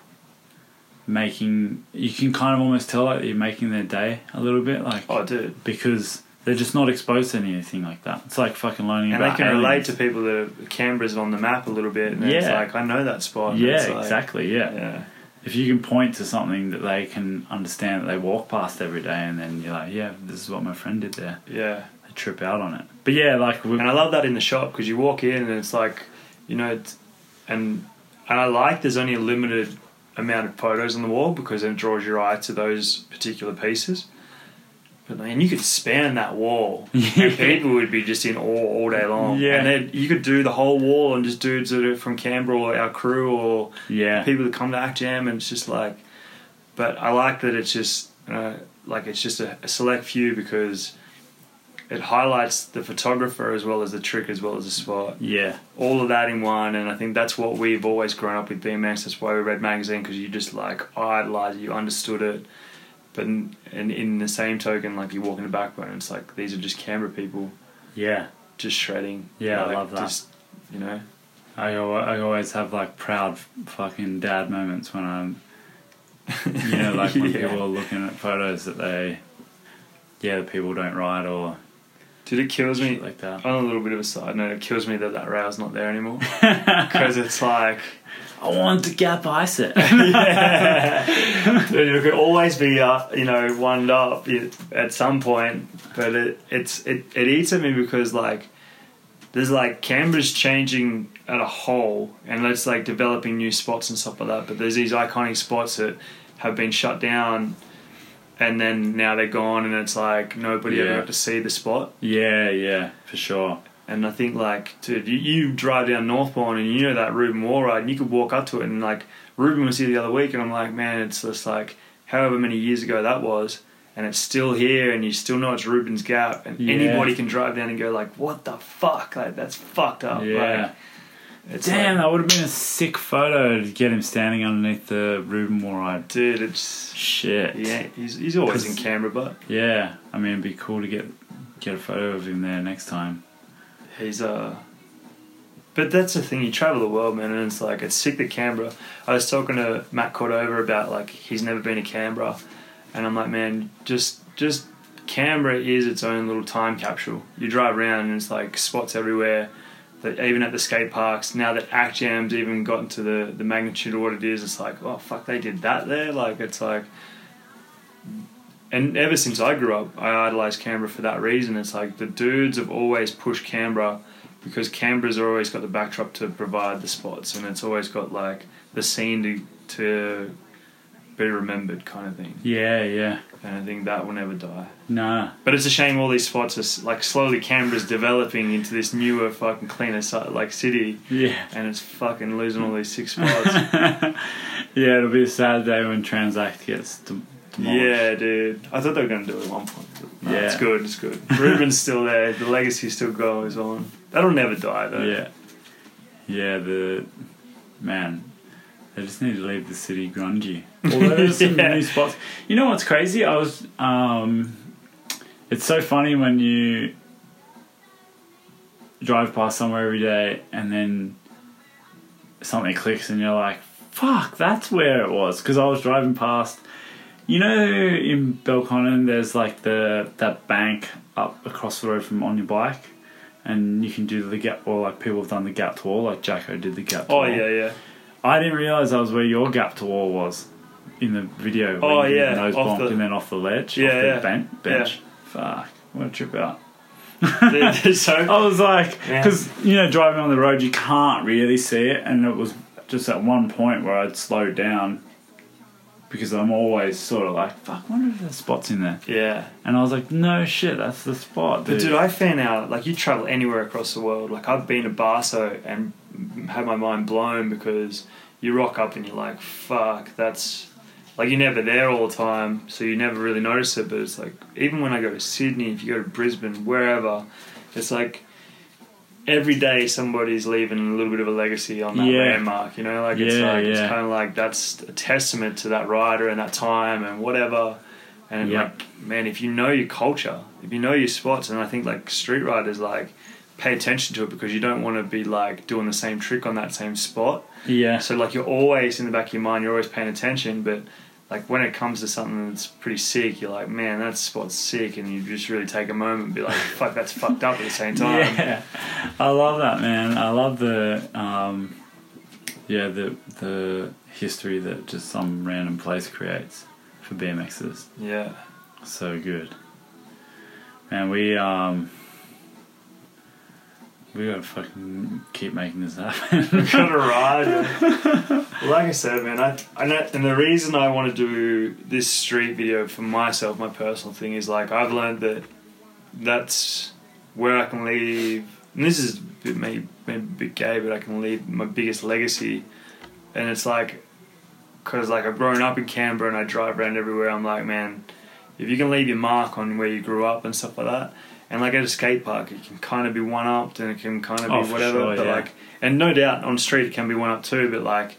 making you can kind of almost tell like you're making their day a little bit like oh, dude. because they're just not exposed to anything like that. It's like fucking learning And they about can relate to people that Canberra's on the map a little bit, and it's like I know that spot. Yeah, like- exactly. Yeah. Yeah, If you can point to something that they can understand that they walk past every day, and then you're like, yeah, this is what my friend did there. yeah. Trip out on it. But yeah, like we, And I love that in the shop because you walk in and it's like, you know, it's, and and I like there's only a limited amount of photos on the wall because it draws your eye to those particular pieces. But man, you could span that wall, and people would be just in awe all day long. Yeah. and then you could do the whole wall and just dudes that are from Canberra or our crew or yeah, people that come to ActJam, and it's just like. But I like that it's just uh, like it's just a, a select few because it highlights the photographer as well as the trick as well as the spot. yeah, All of that in one, and I think that's what we've always grown up with BMX. That's why we read magazine because you just like idolized, it, you understood it. But in, and in the same token, like you walk in the backbone, it's like these are just Canberra people yeah. just shredding. Yeah, I love that. Just, you know, I I always have like proud fucking dad moments when I'm, you know, like when Yeah. people are looking at photos that they, yeah, the people don't ride or dude, it kills me. shit like that. On a little bit of a side note, it kills me that that rail's not there anymore because it's like I want to gap ice it. yeah. it could always be uh, you know wound up at some point, but it it's it, it eats at me because like there's like Canberra's changing at a whole, and it's like developing new spots and stuff like that. But there's these iconic spots that have been shut down, and then now they're gone, and it's like nobody ever Yeah. got to see the spot. Yeah, yeah, for sure. And I think like, dude, you, you drive down Northbourne and you know that Ruben Wall ride, and you could walk up to it, and like Ruben was here the other week, and I'm like, man, it's just like however many years ago that was. And it's still here, and you still know it's Ruben's Gap, and Yeah. anybody can drive down and go like, "What the fuck? Like that's fucked up." Yeah. Like, it's Damn, like, that would have been a sick photo to get him standing underneath the Ruben wall ride. dude, it's Shit. yeah, he's he's always in Canberra, but Yeah, I mean, it'd be cool to get get a photo of him there next time. he's uh. But that's the thing, you travel the world, man, and it's like it's sick that Canberra. I was talking to Matt Cordova about like he's never been to Canberra, and I'm like, man, just just Canberra is its own little time capsule. You drive around and it's like spots everywhere. That even at the skate parks, now that ActJam's even gotten to the the magnitude of what it is, it's like, oh fuck, they did that there. Like it's like, and ever since I grew up, I idolized Canberra for that reason. It's like the dudes have always pushed Canberra because Canberra's always got the backdrop to provide the spots, and it's always got like the scene to to be remembered, kind of thing. Yeah, yeah. And I think that will never die. Nah. But it's a shame all these spots are like slowly Canberra's developing into this newer fucking cleaner like city, Yeah. and it's fucking losing all these six spots. yeah, it'll be a sad day when Transact gets dem- demolished. yeah, dude. I thought they were gonna do it at one point. No, it's good. It's good. Ruben's still there. The legacy still goes on. That'll never die though. Yeah. Yeah, the man, they just need to leave the city grungy. Although there's some Yeah. new spots. You know what's crazy? I was um it's so funny when you drive past somewhere every day and then something clicks and you're like, fuck, that's where it was. Because I was driving past, you know, in Belconnen, there's like the that bank up across the road from on your bike, and you can do the gap, or like people have done the gap wall, like Jacko did the gap Oh wall. yeah, yeah. I didn't realize that was where your gap to wall was in the video. Oh, when you yeah, nose off bonked the- and then off the ledge, Yeah, off the yeah. ben- bench. Fuck, what a trip out. Dude, so I was like, Yeah. because you know, driving on the road, you can't really see it, and it was just at one point where I'd slowed down because I'm always sort of like, fuck, wonder if there's spots in there, yeah. and I was like, no shit, that's the spot, But dude. dude, I found out like you travel anywhere across the world. Like I've been to Barso and had my mind blown because you rock up and you're like, "Fuck, that's like you're never there all the time, so you never really notice it." But it's like even when I go to Sydney, if you go to Brisbane, wherever, it's like every day somebody's leaving a little bit of a legacy on that Yeah. landmark. You know, like it's Yeah, like it's kind of like that's a testament to that rider and that time and whatever. And Yeah. like, man, if you know your culture, if you know your spots, and I think like street riders like pay attention to it because you don't want to be like doing the same trick on that same spot. yeah, So like you're always in the back of your mind, you're always paying attention, but like when it comes to something that's pretty sick, you're like, man, that spot's sick, and you just really take a moment and be like, fuck, that's fucked up at the same time. yeah, I love that, man. I love the, um, yeah, the the history that just some random place creates for BMXers. Yeah. So good. Man, we um we gotta fucking keep making this happen. we Got a ride. like I said, man, I, I know, and the reason I want to do this street video for myself, my personal thing, is like I've learned that that's where I can leave. And this is maybe, maybe a bit gay, but I can leave my biggest legacy. And it's like, because like I've grown up in Canberra and I drive around everywhere. I'm like, man, if you can leave your mark on where you grew up and stuff like that. And like at a skate park, it can kind of be one upped and it can kind of be Oh, whatever. sure, but yeah. like, and no doubt on street it can be one up too. But like,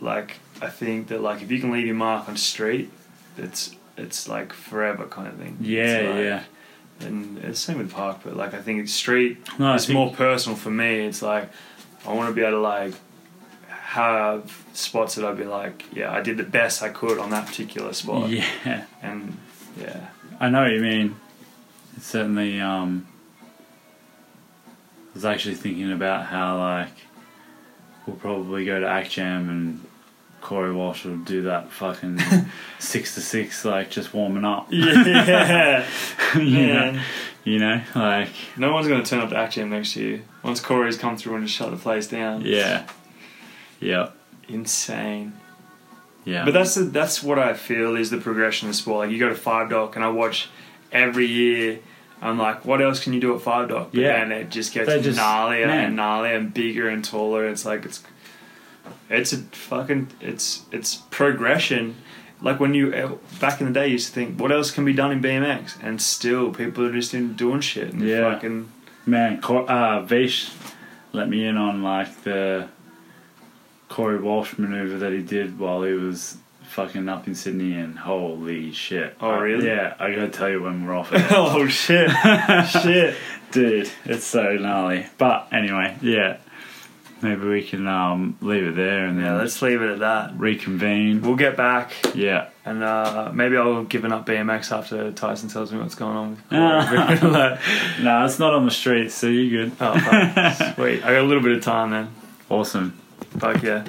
like I think that like if you can leave your mark on street, it's it's like forever kind of thing. yeah, like- yeah. And it's same with park, but like I think it's street. No, it's more personal for me. It's like I want to be able to like have spots that I'd be like, yeah, I did the best I could on that particular spot. Yeah. And yeah, I know what you mean. Certainly um I was actually thinking about how like we'll probably go to ActJam and Corey Walsh will do that fucking six to six like just warming up. yeah, you know. You know, like No one's going to turn up to ActJam next year. Once Corey's come through and just shut the place down. yeah, yeah, Insane. yeah. But that's the, that's what I feel is the progression of sport. Like you go to Five Dock and I watch every year. I'm like, what else can you do at Five Dock? But Yeah. then it just gets They just- gnarlier man. and gnarlier and bigger and taller. It's like it's it's a fucking it's it's progression. Like when you uh, back in the day, you used to think, what else can be done in BMX? And still, people are just in doing shit. And Yeah. fucking Man, uh, Vish let me in on like the Corey Walsh maneuver that he did while he was fucking up in Sydney, and holy shit! Oh, really? yeah, I gotta tell you when we're off. Oh shit, shit. Dude, it's so gnarly. But anyway, yeah, maybe we can um, leave it there and then Yeah, let's leave it at that. reconvene. We'll get back. Yeah, And uh, maybe I'll given up BMX after Tyson tells me what's going on. No, it's not on the streets, so you're good. oh, fuck. sweet. I got a little bit of time then. Awesome. Fuck yeah.